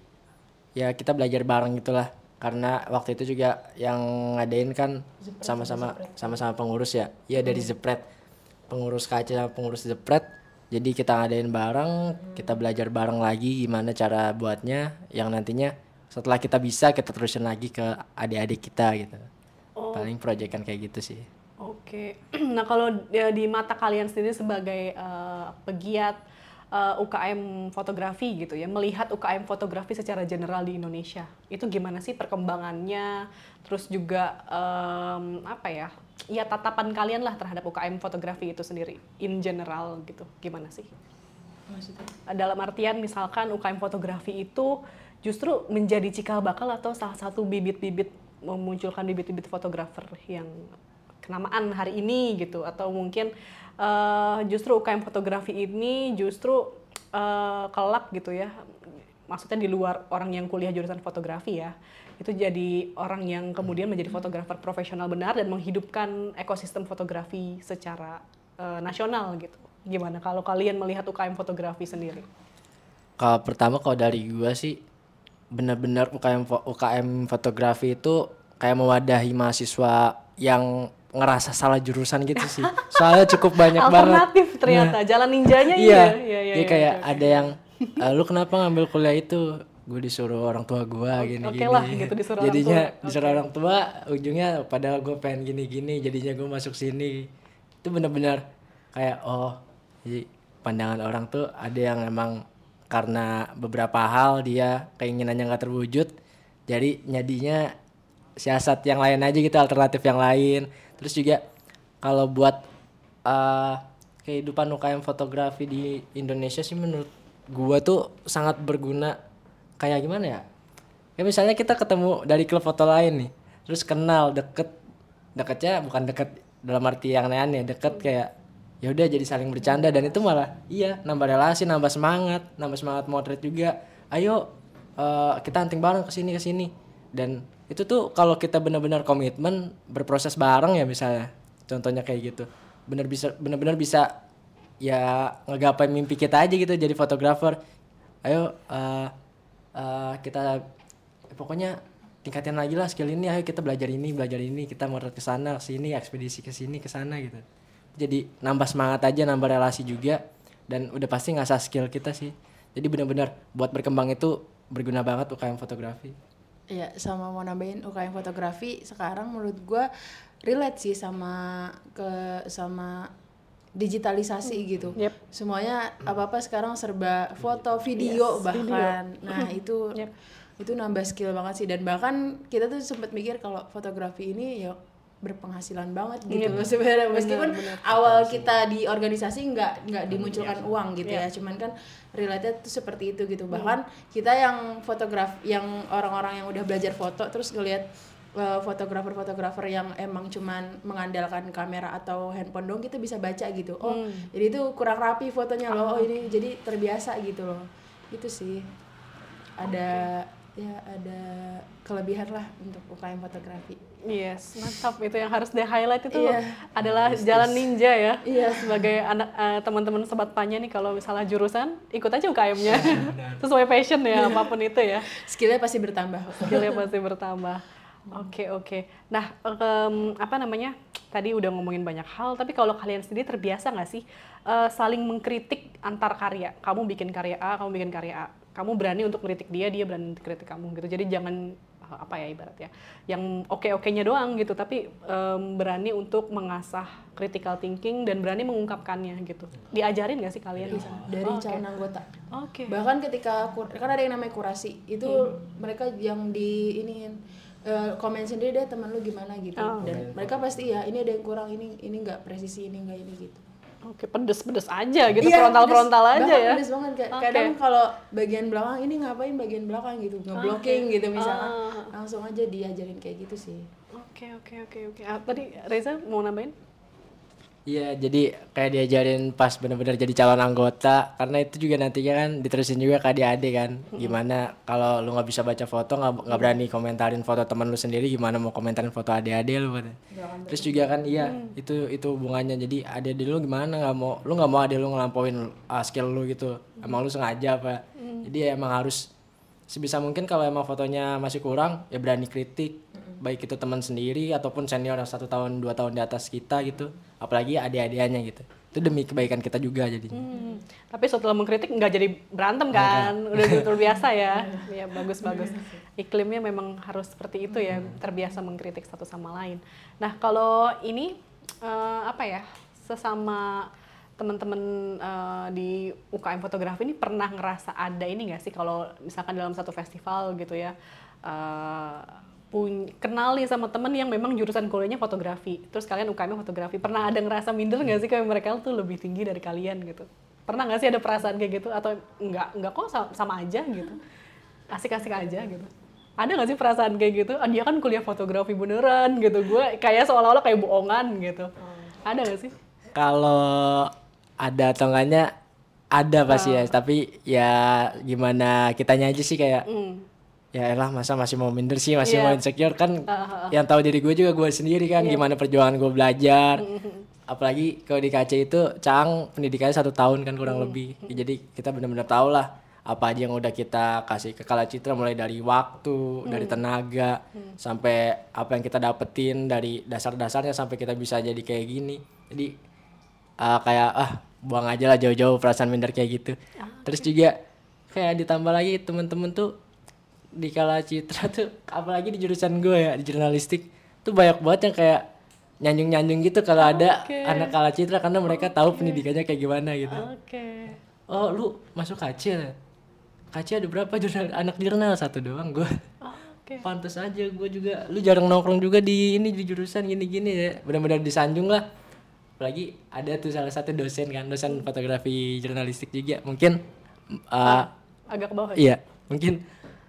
ya kita belajar bareng gitulah. Karena waktu itu juga yang ngadain kan sama-sama sama-sama pengurus ya. Iya dari Zepret. Pengurus KC sama pengurus Zepret. Jadi kita ngadain bareng kita belajar bareng lagi gimana cara buatnya. Yang nantinya setelah kita bisa kita terusin lagi ke adik-adik kita gitu. Paling proyekan kayak gitu sih. Oke, nah kalau ya, di mata kalian sendiri sebagai eh, pegiat eh, UKM fotografi gitu ya, melihat UKM fotografi secara general di Indonesia, itu gimana sih perkembangannya? Terus juga em, apa ya? Ya tatapan kalian lah terhadap UKM fotografi itu sendiri in general gitu, gimana sih? maksudnya Dalam artian misalkan UKM fotografi itu justru menjadi cikal bakal atau salah satu bibit-bibit memunculkan bibit-bibit fotografer yang kenamaan hari ini gitu atau mungkin eh, justru UKM fotografi ini justru eh, kelak gitu ya maksudnya di luar orang yang kuliah jurusan fotografi ya itu jadi orang yang kemudian menjadi fotografer profesional benar dan menghidupkan ekosistem fotografi secara eh, nasional gitu. Gimana kalau kalian melihat UKM fotografi sendiri? Kalau pertama kalau dari gua sih benar-benar UKM UKM fotografi itu kayak mewadahi mahasiswa yang ngerasa salah jurusan gitu sih. Soalnya cukup banyak banget. alternatif ternyata jalan ninjanya Iya. iya iya iya Jadi kayak ada yang "Eh, lu kenapa ngambil kuliah itu? Gue disuruh orang tua gua gini oke gini. lah, gitu, disuruh orang jadinya tua. disuruh orang tua ujungnya padahal gue pengen gini-gini jadinya gue masuk sini. Itu benar-benar kayak oh jadi pandangan orang tuh ada yang emang karena beberapa hal dia keinginannya nggak terwujud jadi nyadinya siasat yang lain aja gitu alternatif yang lain terus juga kalau buat eh, kehidupan UKM fotografi di Indonesia sih menurut gua tuh sangat berguna. Kayak gimana ya? Kayak misalnya kita ketemu dari klub foto lain nih terus kenal deket. Deketnya bukan deket dalam arti yang aneh deket kayak ya udah jadi saling bercanda. Dan itu malah iya nambah relasi nambah semangat nambah semangat motret juga. Ayo eh, kita hunting bareng ke sini ke sini. Dan itu tuh kalau kita benar-benar komitmen berproses bareng ya misalnya. Contohnya kayak gitu. Benar bisa benar-benar bisa ya ngegapai mimpi kita aja gitu jadi fotografer. Ayo eh, eh, kita pokoknya tingkatin lagi lah skill ini. Ayo kita belajar ini belajar ini. Kita motret ke sana ke sini ekspedisi ke sini ke sana gitu. Jadi nambah semangat aja nambah relasi juga. Dan udah pasti ngasah skill kita sih. Jadi benar-benar buat berkembang itu berguna banget UKM fotografi Iya, sama mau nambahin UKM fotografi sekarang menurut gua relate sih sama ke sama digitalisasi gitu. Yep. Semuanya apa-apa sekarang serba foto, video Yes, bahkan. Nah, itu Yep. itu nambah skill banget sih dan bahkan kita tuh sempat mikir kalau fotografi ini ya berpenghasilan banget gitu loh sebenarnya. meskipun awal kita di organisasi nggak nggak dimunculkan uang gitu ya. Cuman kan related tuh seperti itu gitu. Bahkan kita yang fotograf yang orang-orang yang udah belajar foto terus ngelihat uh, fotografer-fotografer yang emang cuman mengandalkan kamera atau handphone dong kita bisa baca gitu. Oh jadi itu kurang rapi fotonya loh. Oh ini jadi terbiasa gitu loh. Itu sih. Ada ya ada kelebihan lah untuk UKM fotografi Yes, mantap itu yang harus di highlight itu Iya. adalah jalan ninja ya. Iya. Sebagai anak eh, teman-teman sobat panya nih kalau misalnya jurusan ikut aja UKM-nya. Sesuai passion ya apa pun itu ya. skillnya pasti bertambah Skillnya pasti bertambah. Oke oke. Nah em, apa namanya? Tadi udah ngomongin banyak hal, tapi kalau kalian sendiri terbiasa nggak sih eh, saling mengkritik antar karya? Kamu bikin karya A, kamu bikin karya A. Kamu berani untuk kritik dia, dia berani untuk kritik kamu gitu. Jadi jangan eh, apa ya ibaratnya, yang oke-okenya doang gitu, tapi em, berani untuk mengasah critical thinking dan berani mengungkapkannya gitu. Diajarin nggak sih kalian di sana? dari Oh, calon anggota Oke. bahkan ketika kan ada yang namanya kurasi itu mereka yang di ini komen sendiri deh teman lu gimana gitu Oh. dan mereka pasti ya ini ada yang kurang ini ini nggak presisi ini nggak ini gitu Oke, pedes-pedes aja gitu, Iya, frontal-frontal aja ya. pedes banget kayak Oke. kadang kalau bagian belakang ini ngapain bagian belakang gitu ngeblocking gitu misalkan Ah. langsung aja diajarin kayak gitu sih Oke, oke, oke, oke. Ah, tadi Reza mau nambahin? Iya, jadi kayak diajarin pas bener-bener jadi calon anggota, karena itu juga nantinya kan diterusin juga ke adik-adik kan. Gimana kalau lu nggak bisa baca foto, nggak nggak berani komentarin foto teman lu sendiri, gimana mau komentarin foto adik-adik lu? Terus juga kan iya, itu itu hubungannya. Jadi adik-adik lu gimana nggak mau, lu nggak mau adik lu ngelampauin uh, skill lu gitu. Emang lu sengaja apa? Jadi ya emang harus sebisa mungkin kalau emang fotonya masih kurang ya berani kritik baik itu teman sendiri ataupun senior yang satu tahun dua tahun di atas kita gitu apalagi adik-adikannya gitu itu demi kebaikan kita juga jadi Hmm, Tapi setelah mengkritik nggak jadi berantem kan? Udah gitu terbiasa ya. Ya bagus bagus. Iklimnya memang harus seperti itu ya, terbiasa mengkritik satu sama lain. Nah kalau ini eh, apa ya sesama teman-teman eh, di UKM fotografi ini pernah ngerasa ada ini nggak sih kalau misalkan dalam satu festival gitu ya eh, pun kenal nih sama temen yang memang jurusan kuliahnya fotografi. Terus kalian UKM fotografi. Pernah ada ngerasa minder nggak sih kayak mereka tuh lebih tinggi dari kalian gitu? Pernah nggak sih ada perasaan kayak gitu? Atau nggak nggak kok sama, sama aja gitu? Asik-asik aja gitu. Ada nggak sih perasaan kayak gitu? Ah, dia kan kuliah fotografi beneran gitu. Gue kayak seolah-olah kayak bohongan gitu. Ada nggak sih? Kalau ada atau enggaknya ada pasti ya. Tapi ya gimana kitanya aja sih kayak Hmm. Ya elah masa masih mau minder sih masih Iya. mau insecure. Kan yang tahu diri gue juga gue sendiri kan gimana perjuangan gue belajar. Apalagi kalau di KC itu Cang pendidikannya satu tahun kan kurang lebih. Ya, jadi kita benar-benar tahu lah apa aja yang udah kita kasih ke Kala Citra mulai dari waktu dari tenaga sampai apa yang kita dapetin dari dasar-dasarnya sampai kita bisa jadi kayak gini. Jadi ah, kayak ah buang aja lah jauh-jauh perasaan minder kayak gitu. Terus juga kayak ditambah lagi temen-temen tuh di Kala Citra tuh apalagi di jurusan gue ya di jurnalistik tuh banyak banget yang kayak nyanjung-nyanjung gitu kalau ada Oke. anak Kala Citra karena mereka tahu pendidikannya kayak gimana gitu. oke Oh lu masuk KC ya? KC ada berapa jurnal anak jurnal satu doang gue. oke Pantes aja gue juga lu jarang nongkrong juga di ini di jurusan gini-gini ya. Benar-benar disanjung lah. Apalagi ada tuh salah satu dosen kan, dosen fotografi jurnalistik juga. Mungkin uh, agak ke bawah ya? Iya, mungkin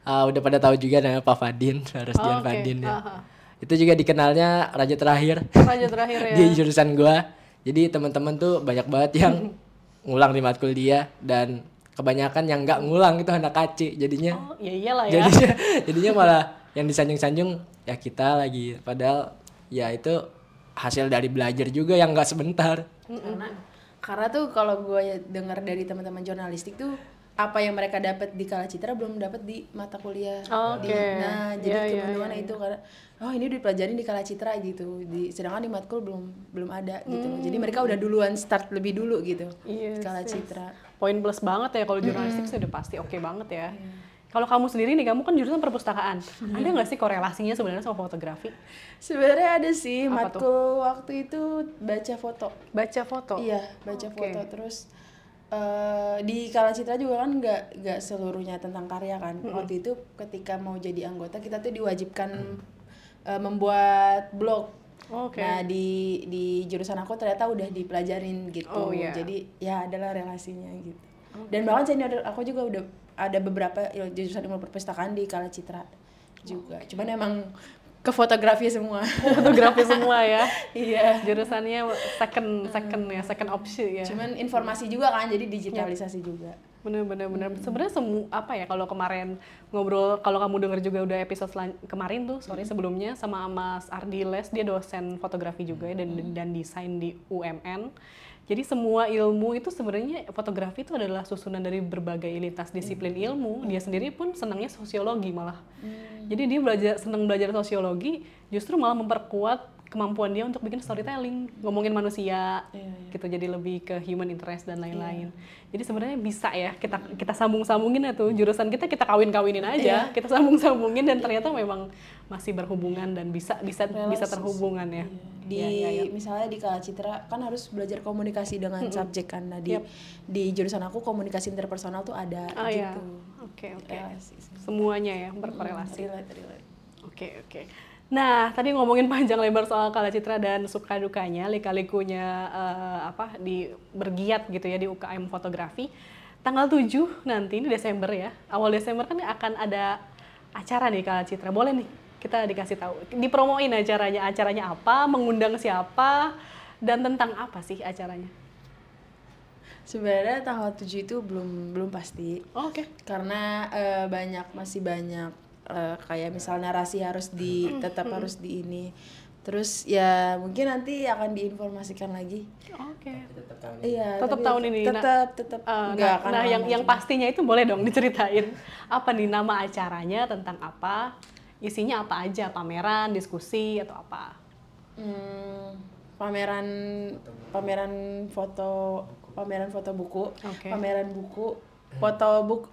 uh, udah pada tahu juga namanya Pak Fadin, Rasdian Oh, oke. Fadin ya. Aha. Itu juga dikenalnya raja terakhir raja terakhir ya di jurusan gua. Jadi teman-teman tuh banyak banget yang ngulang di matkul dia dan kebanyakan yang nggak ngulang itu anak KC. Jadinya oh ya iyalah ya jadinya jadinya malah yang disanjung-sanjung ya kita lagi padahal ya itu hasil dari belajar juga yang nggak sebentar. karena karena tuh kalau gue dengar dari teman-teman jurnalistik tuh apa yang mereka dapat di Kala Citra belum dapat di mata kuliah Oke. Di- nah jadi Iya, iya, teman-teman itu karena oh ini dipelajarin di Kala Citra gitu di sedangkan di matkul belum belum ada gitu loh. jadi mereka udah duluan start lebih dulu gitu Yes, Kala yes. Citra poin plus banget ya kalau jurnalistik sih udah pasti oke banget ya. Kalau kamu sendiri nih, kamu kan jurusan perpustakaan. Ada nggak sih korelasinya sebenarnya sama fotografi? sebenarnya ada sih Apa matkul waktu itu baca foto Baca foto. Iya, baca Oke. foto terus eh, di Kala Citra juga kan nggak nggak seluruhnya tentang karya kan. Waktu itu ketika mau jadi anggota kita tuh diwajibkan eh, membuat blog. Oke. Nah di di jurusan aku ternyata udah dipelajarin gitu. Oh, iya. Jadi ya adalah relasinya gitu. Dan bahkan senior aku juga udah ada beberapa il- jurusan ilmu perpustakaan di Kala Citra juga. Cuman emang ke fotografi semua. Fotografi semua ya. Iya. Jurusannya second second ya, second option ya. Cuman informasi juga kan, jadi digitalisasi juga. Bener bener bener. Sebenarnya semu apa ya kalau kemarin ngobrol kalau kamu denger juga udah episode kemarin tuh sorry sebelumnya sama Mas Ardi Les dia dosen fotografi juga ya dan dan desain di UMN. Jadi semua ilmu itu sebenarnya fotografi itu adalah susunan dari berbagai lintas disiplin ilmu. Dia sendiri pun senangnya sosiologi malah. Jadi dia belajar senang belajar sosiologi justru malah memperkuat kemampuan dia untuk bikin storytelling, ngomongin manusia, gitu jadi lebih ke human interest dan lain-lain. Jadi sebenarnya bisa ya kita kita sambung-sambungin ya tuh jurusan kita kita kawin-kawinin aja, kita sambung-sambungin dan ternyata memang masih berhubungan dan bisa bisa bisa terhubungan ya. di Iya, iya, iya. misalnya di Kala Citra kan harus belajar komunikasi dengan subjek kan nah di di jurusan aku komunikasi interpersonal tuh ada Oh gitu oke oke. Relasi sih. Semuanya ya berkorelasi. relate Oke oke. Nah tadi ngomongin panjang lebar soal Kala Citra dan suka dukanya, lika-likunya eh, apa di bergiat gitu ya di UKM fotografi. Tanggal 7 nanti ini Desember ya. Awal Desember kan akan ada acara nih Kala Citra. Boleh nih kita dikasih tahu. Dipromoin acaranya. Acaranya apa, mengundang siapa dan tentang apa sih acaranya? sebenarnya tanggal 7 itu belum belum pasti Oh, Oke. karena eh, banyak masih banyak eh, kayak misal narasi harus di tetap harus di ini. Terus ya mungkin nanti akan diinformasikan lagi. Oke. Tetap tahun ini. iya Tetap tapi tahun ini, tetap tetap. Eh, nggak nah, akan nah yang yang pastinya itu boleh dong diceritain. Apa nih nama acaranya tentang apa isinya apa aja? Pameran diskusi atau apa? Hmm, pameran pameran foto pameran foto buku Oke. pameran buku foto book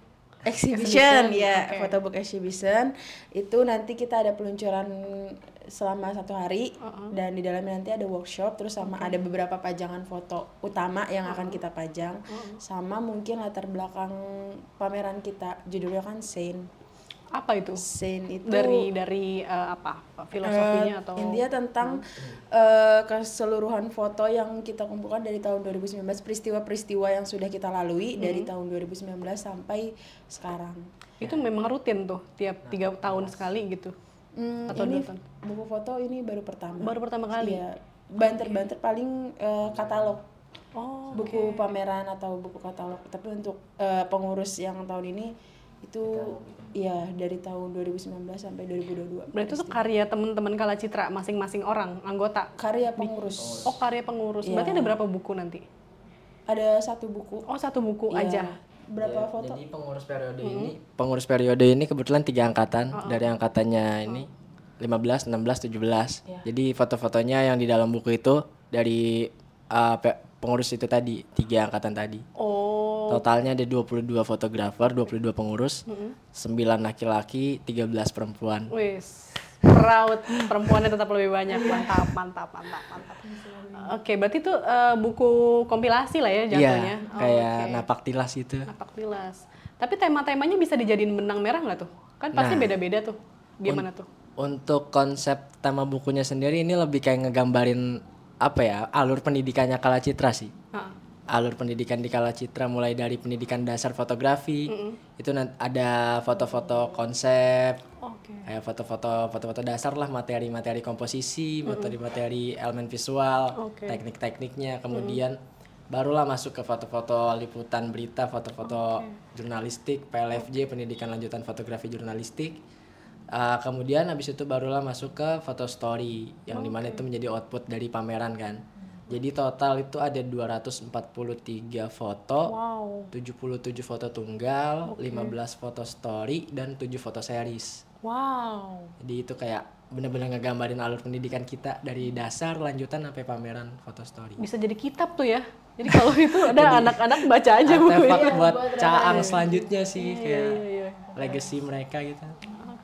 exhibition, Exhibition, ya oke. foto book exhibition. Itu nanti kita ada peluncuran selama satu hari. Dan di dalamnya nanti ada workshop terus sama ada beberapa pajangan foto utama yang akan kita pajang. Sama mungkin latar belakang pameran kita judulnya kan Saint apa itu? Saint itu dari dari eh, apa? Filosofinya Eh, atau? Intinya tentang eh, keseluruhan foto yang kita kumpulkan dari tahun 2019 peristiwa-peristiwa yang sudah kita lalui dari tahun 2019 sampai sekarang. itu memang rutin tuh tiap tiga tahun sekali gitu? Hmm, Atau ini dua tahun? buku foto ini baru pertama. baru pertama kali? Iya, banter-banter paling eh, katalog. Oh buku pameran atau buku katalog. Tapi untuk eh, pengurus yang tahun ini itu ya dari tahun 2019 sampai 2022. berarti itu karya teman-teman kala citra masing-masing orang anggota Karya pengurus. oh karya pengurus Iya. berarti ada berapa buku nanti Ada satu buku oh satu buku Iya. aja Berapa Ya, foto? Jadi pengurus periode ini, pengurus periode ini kebetulan tiga angkatan. Dari angkatannya ini 15, 16, 17. Jadi foto-fotonya yang di dalam buku itu dari uh, pengurus itu tadi, tiga angkatan tadi. oh Totalnya ada 22 fotografer, 22 pengurus, 9 laki-laki, 13 perempuan. Wis, proud perempuannya tetap lebih banyak. Mantap, mantap, mantap, mantap. Oke, berarti itu eh, buku kompilasi lah ya Iya, jatuhnya. Oh, kayak oke. napak tilas gitu. napak tilas. Tapi tema-temanya bisa dijadiin benang merah nggak tuh? Kan pasti Nah. beda-beda tuh. Gimana tuh? Untuk konsep tema bukunya sendiri ini lebih kayak ngegambarin apa ya alur pendidikannya Kala Citra sih. Heeh. Alur pendidikan di Kala Citra mulai dari pendidikan dasar fotografi itu nan- ada foto-foto konsep, Oke. kayak foto-foto foto-foto dasar lah materi-materi komposisi, materi-materi elemen visual, Oke. teknik-tekniknya, kemudian barulah masuk ke foto-foto liputan berita, foto-foto jurnalistik, PLFJ pendidikan lanjutan fotografi jurnalistik. Uh, kemudian habis itu barulah masuk ke foto story yang di mana itu menjadi output dari pameran kan. Jadi total itu ada 243 foto, Wow. 77 foto tunggal, 15 foto story dan 7 foto series. Wow. Jadi itu kayak bener-bener ngegambarin alur pendidikan kita dari dasar lanjutan sampai pameran foto story. Bisa jadi kitab tuh ya. Jadi kalau itu ada anak-anak baca aja buku Artefak ini. buat caang selanjutnya sih kayak Iya, iya. legacy mereka gitu.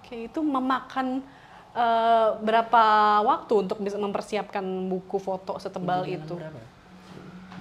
Oke, itu memakan eh, berapa waktu untuk bisa mempersiapkan buku foto setebal itu? Berapa?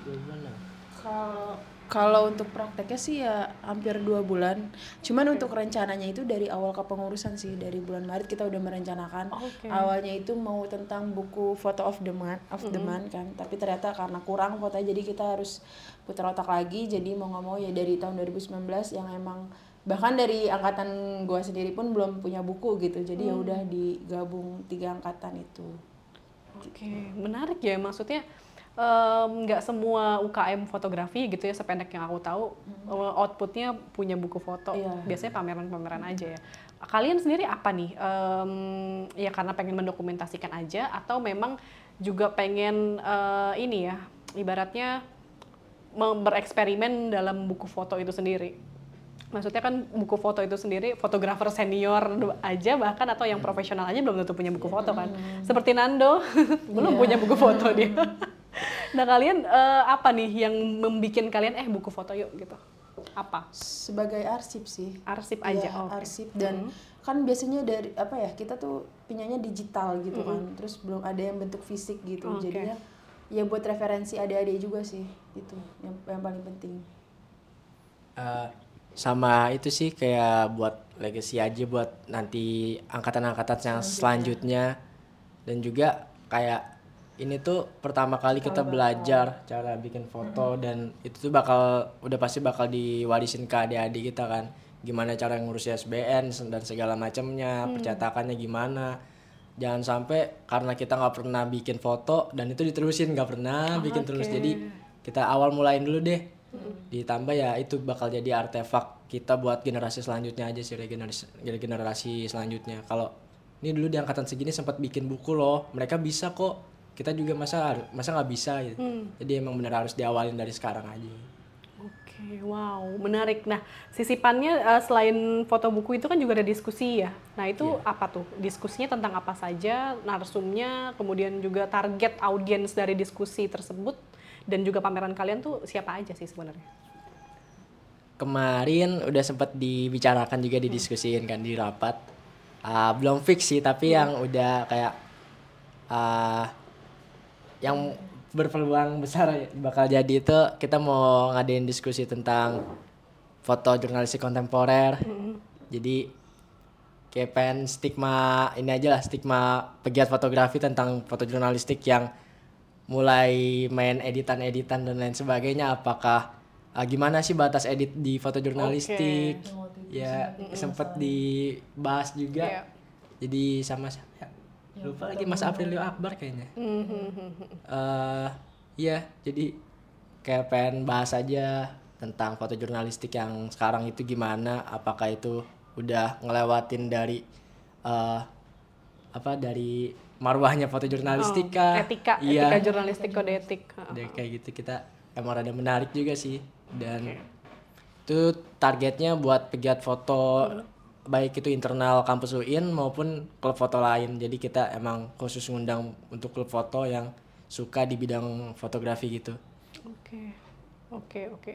Dua bulan lah. Kalau kalau untuk prakteknya sih ya hampir dua bulan. Cuman untuk rencananya itu dari awal kepengurusan sih dari bulan Maret kita udah merencanakan. Oke. Awalnya itu mau tentang buku foto of the month, of the month kan. Tapi ternyata karena kurang fotonya jadi kita harus putar otak lagi. Jadi mau nggak mau ya dari tahun 2019 yang emang bahkan dari angkatan gua sendiri pun belum punya buku gitu. Jadi ya udah digabung tiga angkatan itu. Oke, menarik ya. Maksudnya nggak semua UKM fotografi gitu ya, sependek yang aku tahu eh, outputnya punya buku foto. Iya. Biasanya pameran-pameran aja ya. Kalian sendiri apa nih? Em, ya karena pengen mendokumentasikan aja atau memang juga pengen eh, ini ya, ibaratnya bereksperimen dalam buku foto itu sendiri. Maksudnya kan buku foto itu sendiri fotografer senior aja bahkan atau yang profesional aja belum tentu punya buku foto kan. Seperti Nando belum punya buku foto dia. nah kalian eh, apa nih yang membuat kalian eh buku foto yuk gitu? Apa? Sebagai arsip sih. Arsip Iya, aja. oke. arsip dan kan biasanya dari apa ya kita tuh punyanya digital gitu kan terus belum ada yang bentuk fisik gitu Oke. jadi ya ya buat referensi adik-adik juga sih itu yang yang paling penting Eh, sama itu sih kayak buat legacy aja buat nanti angkatan-angkatan yang selanjutnya. dan juga kayak ini tuh pertama kali kita belajar cara bikin foto dan itu tuh bakal udah pasti bakal diwarisin ke adik-adik kita kan. Gimana cara ngurus SBN dan segala macamnya percetakannya gimana. Jangan sampai karena kita nggak pernah bikin foto dan itu diterusin nggak pernah bikin terus. Jadi kita awal mulain dulu deh ditambah ya itu bakal jadi artefak kita buat generasi selanjutnya aja sih regenerasi generasi selanjutnya. Kalau ini dulu di angkatan segini sempat bikin buku loh mereka bisa kok. Kita juga masa masa nggak bisa gitu. Jadi emang bener harus diawalin dari sekarang aja. Oke, wow, menarik. Nah, sisipannya eh, selain foto buku itu kan juga ada diskusi ya. Nah, itu apa tuh? Diskusinya tentang apa saja, narsumnya, kemudian juga target audiens dari diskusi tersebut, dan juga pameran kalian tuh siapa aja sih sebenarnya? kemarin udah sempat dibicarakan juga didiskusiin kan di rapat. Ah, belum fix sih tapi yang udah kayak ah, yang berpeluang besar bakal jadi itu kita mau ngadain diskusi tentang foto jurnalistik kontemporer. Jadi kayak pengen stigma ini aja lah stigma pegiat fotografi tentang foto jurnalistik yang mulai main editan-editan dan lain sebagainya apakah ah, gimana sih batas edit di foto jurnalistik? Ya sempet dibahas juga. Iya. jadi sama siapa ya? lupa lagi Mas Aprilio Akbar kayaknya. Eh iya jadi kayak pengen bahas aja tentang foto jurnalistik yang sekarang itu gimana apakah itu udah ngelewatin dari eh apa dari marwahnya foto jurnalistik kah? Oh, Etika, iya etika jurnalistik, kode etik. Deh, kayak gitu kita emang rada menarik juga sih dan itu targetnya buat pegiat foto baik itu internal kampus UIN maupun klub foto lain jadi kita emang khusus ngundang untuk klub foto yang suka di bidang fotografi gitu Oke, oke, oke.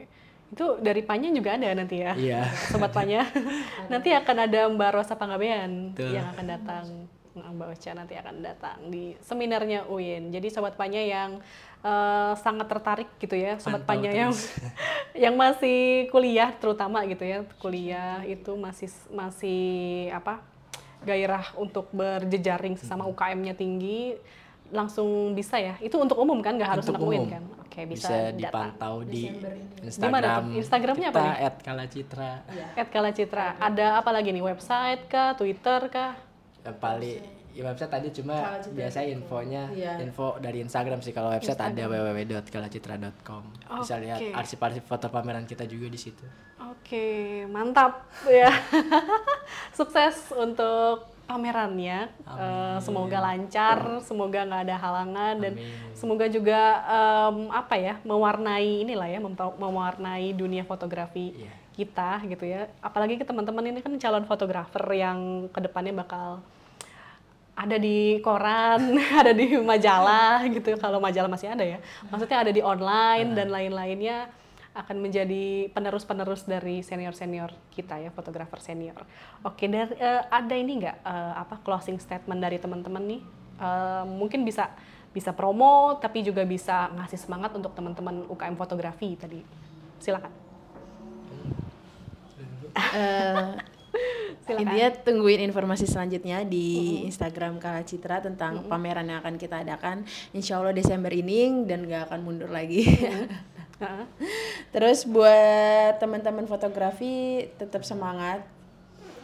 Itu dari Panya juga ada nanti ya? iya Sobat Panya. nanti akan ada Mbak Rosa Panggabean Betul. yang akan datang. Nah, Mbak Ocha nanti akan datang di seminarnya UIN. Jadi Sobat Panya yang eh, sangat tertarik gitu ya, Sobat Pantau Panya yang yang masih kuliah terutama gitu ya, kuliah itu masih masih apa? gairah untuk berjejaring sesama UKM-nya tinggi langsung bisa ya. Itu untuk umum kan, nggak harus Untuk anak UIN kan? Oke, bisa, bisa datang. dipantau di Gimana Instagram? Instagramnya apa nih? @kalacitra At Kala Citra. Ada apa lagi nih? Website kah? Twitter kah? Paling ya website tadi cuma biasa infonya Iya. info dari Instagram sih kalau website ada www.kalacitra.com bisa lihat arsip-arsip foto pameran kita juga di situ Oke, mantap ya. Sukses untuk pamerannya. Eh, semoga lancar, semoga nggak ada halangan dan Amin. semoga juga em, apa ya mewarnai inilah ya mewarnai dunia fotografi Iya. Kita gitu ya. Apalagi ke teman-teman ini kan calon fotografer yang ke depannya bakal ada di koran, ada di majalah gitu. Kalau majalah masih ada ya. Maksudnya ada di online dan lain-lainnya akan menjadi penerus-penerus dari senior-senior kita ya, fotografer senior. Oke, dari eh, ada ini nggak eh, apa closing statement dari teman-teman nih? Eh, mungkin bisa bisa promo, tapi juga bisa ngasih semangat untuk teman-teman UKM fotografi tadi. Silakan. Eh, Silakan. Intinya tungguin informasi selanjutnya di Instagram Kala Citra tentang pameran yang akan kita adakan Insya Allah Desember ini dan gak akan mundur lagi. Terus buat teman-teman fotografi tetap semangat,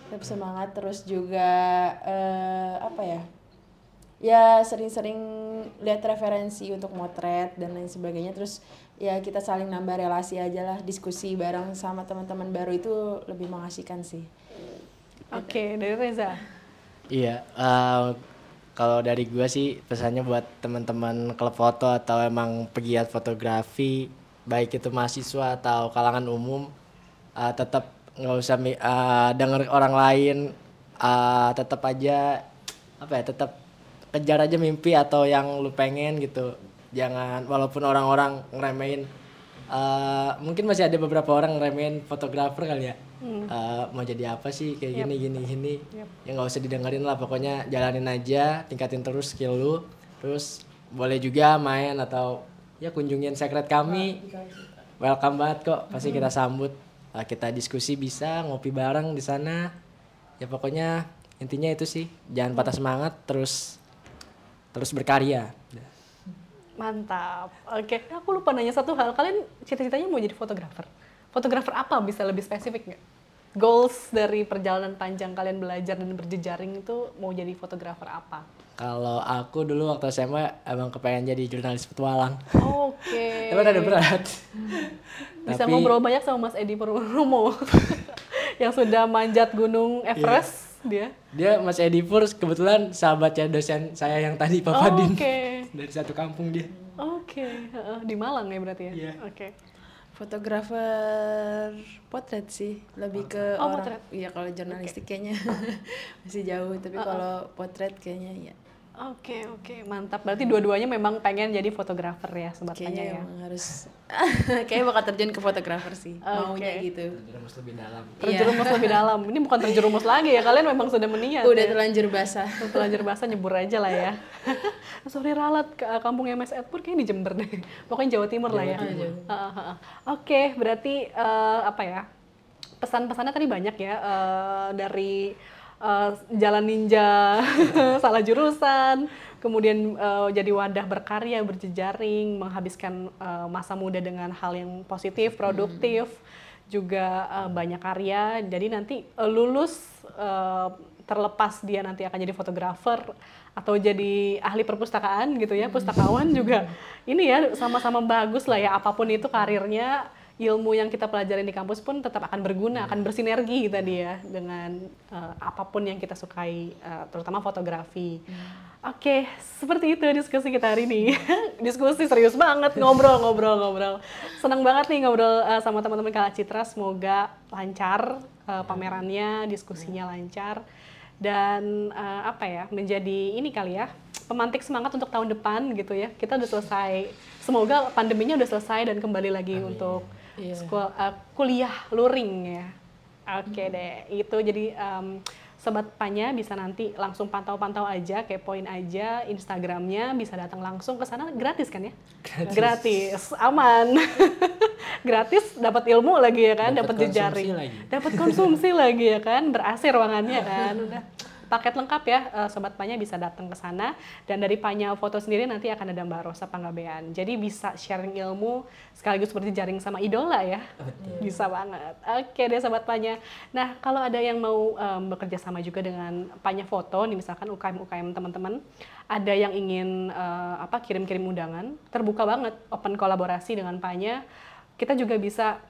tetap semangat. Terus juga eh, apa ya? Ya sering-sering lihat referensi untuk motret dan lain sebagainya. Terus ya kita saling nambah relasi aja lah, diskusi bareng sama teman-teman baru itu lebih mengasihkan sih. Oke, dari Reza. Iya, eh, kalau dari gua sih pesannya buat teman-teman klub foto atau emang pegiat fotografi, baik itu mahasiswa atau kalangan umum, eh, tetap nggak usah mi- eh, denger orang lain, eh, tetap aja apa ya, tetap kejar aja mimpi atau yang lu pengen gitu. Jangan walaupun orang-orang ngeremehin eh, mungkin masih ada beberapa orang ngeremehin fotografer kali ya. Eh, mau jadi apa sih? Kayak gini gini gini. Ya nggak usah didengerin lah pokoknya jalanin aja tingkatin terus skill lu. Terus boleh juga main atau ya kunjungin secret kami. Welcome banget kok pasti kita sambut. Eh, kita diskusi bisa ngopi bareng di sana. Ya pokoknya intinya itu sih. Jangan patah semangat terus terus berkarya Mantap. Oke, aku lupa nanya satu hal. Kalian cita-citanya mau jadi fotografer? Fotografer apa? Bisa lebih spesifik nggak? Goals dari perjalanan panjang kalian belajar dan berjejaring itu mau jadi fotografer apa? kalau aku dulu waktu SMA emang kepengen jadi jurnalis petualang Oke. tapi ada berat Bisa Tapi- ngobrol banyak sama Mas Edi Purnomo yang sudah manjat gunung Everest. dia? Dia Mas Edi Pur kebetulan sahabatnya dosen saya yang tadi Pak Oh, Fadin. Oke. Dari satu kampung dia. Oke, heeh, di Malang ya berarti ya? Iya. Oke. Fotografer potret sih, lebih ke Oh, orang. potret. Iya kalau jurnalistik kayaknya masih jauh, tapi kalau potret kayaknya ya Oke, oke, mantap. Berarti dua-duanya memang pengen jadi fotografer ya, kayaknya Panya ya. emang harus kayaknya bakal terjun ke fotografer sih, maunya Oke. gitu. Terjerumus lebih dalam. Terjerumus lebih dalam. Ini bukan terjerumus lagi ya, kalian memang sudah meniat. Udah ya. terlanjur basah. Terlanjur basah nyebur aja lah ya. Sorry ralat ke kampung MS Edpur kayaknya di Jember deh. Pokoknya Jawa Timur lah ya. Heeh, heeh. Oke, berarti eh, apa ya? Pesan-pesannya tadi banyak ya eh, dari eh, jalan ninja, salah jurusan, kemudian eh, jadi wadah berkarya, berjejaring, menghabiskan eh, masa muda dengan hal yang positif, produktif, juga eh, banyak karya. Jadi nanti eh, lulus eh, terlepas dia nanti akan jadi fotografer atau jadi ahli perpustakaan gitu ya, pustakawan juga ini ya sama-sama bagus lah ya apa pun itu karirnya ilmu yang kita pelajarin di kampus pun tetap akan berguna, akan bersinergi tadi ya dengan eh, apa pun yang kita sukai, eh, terutama fotografi. Oke, seperti itu diskusi kita hari ini. diskusi serius banget, ngobrol, ngobrol, ngobrol. Senang banget nih ngobrol eh, sama teman-teman Kala Citra. Semoga lancar eh, pamerannya, diskusinya lancar dan eh, apa ya menjadi ini kali ya pemantik semangat untuk tahun depan gitu ya. Kita udah selesai. Semoga pandeminya udah selesai dan kembali lagi untuk Iya. sekol- eh, kuliah luring ya. Oke deh, itu jadi em, sobat Panya bisa nanti langsung pantau-pantau aja, kepoin aja Instagramnya, bisa datang langsung ke sana gratis kan ya? Gratis, aman, gratis, dapat ilmu lagi ya kan, Dapat jejaring, dapat konsumsi lagi ya kan, ber-AC ruangannya kan, udah paket lengkap ya, eh, sobat Panya bisa datang ke sana dan dari Panya foto sendiri nanti akan ada Mbak Rosa Panggabean, jadi bisa sharing ilmu sekaligus berjejaring sama idola ya, bisa banget. Oke deh sobat Panya. Nah kalau ada yang mau em, bekerja sama juga dengan Panya foto, nih misalkan UKM UKM teman-teman, ada yang ingin eh, apa kirim-kirim undangan, terbuka banget, open kolaborasi dengan Panya. Kita juga bisa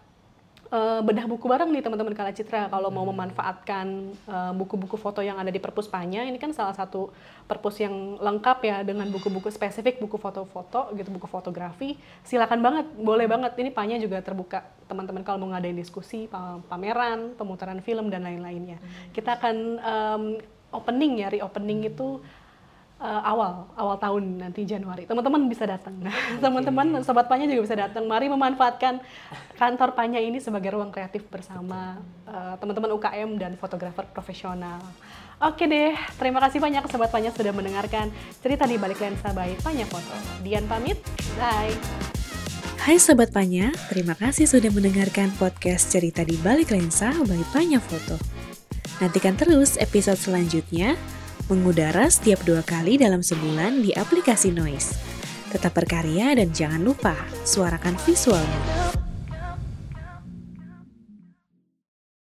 eh, bedah buku bareng nih teman-teman Kala Citra. Kalau mau memanfaatkan eh, buku-buku foto yang ada di perpus Panya ini kan salah satu perpus yang lengkap ya dengan buku-buku spesifik buku foto-foto gitu buku fotografi. Silakan banget boleh banget. Ini Panya juga terbuka. Teman-teman kalau mau ngadain diskusi pa- pameran pemutaran film dan lain-lainnya. Kita akan em, opening ya reopening itu eh, awal awal tahun nanti Januari. Teman-teman bisa datang. Teman-teman sobat Panya juga bisa datang. Mari memanfaatkan kantor Panya ini sebagai ruang kreatif bersama eh, teman-teman UKM dan fotografer profesional. Oke deh terima kasih banyak sobat Panya sudah mendengarkan cerita di balik lensa by Panya Foto. Dian pamit. Bye. Hai Sobat Panya, terima kasih sudah mendengarkan podcast cerita di balik lensa by Panya Foto. Nantikan terus episode selanjutnya, mengudara setiap dua kali dalam sebulan di aplikasi Noise. Tetap berkarya dan jangan lupa, suarakan visualmu.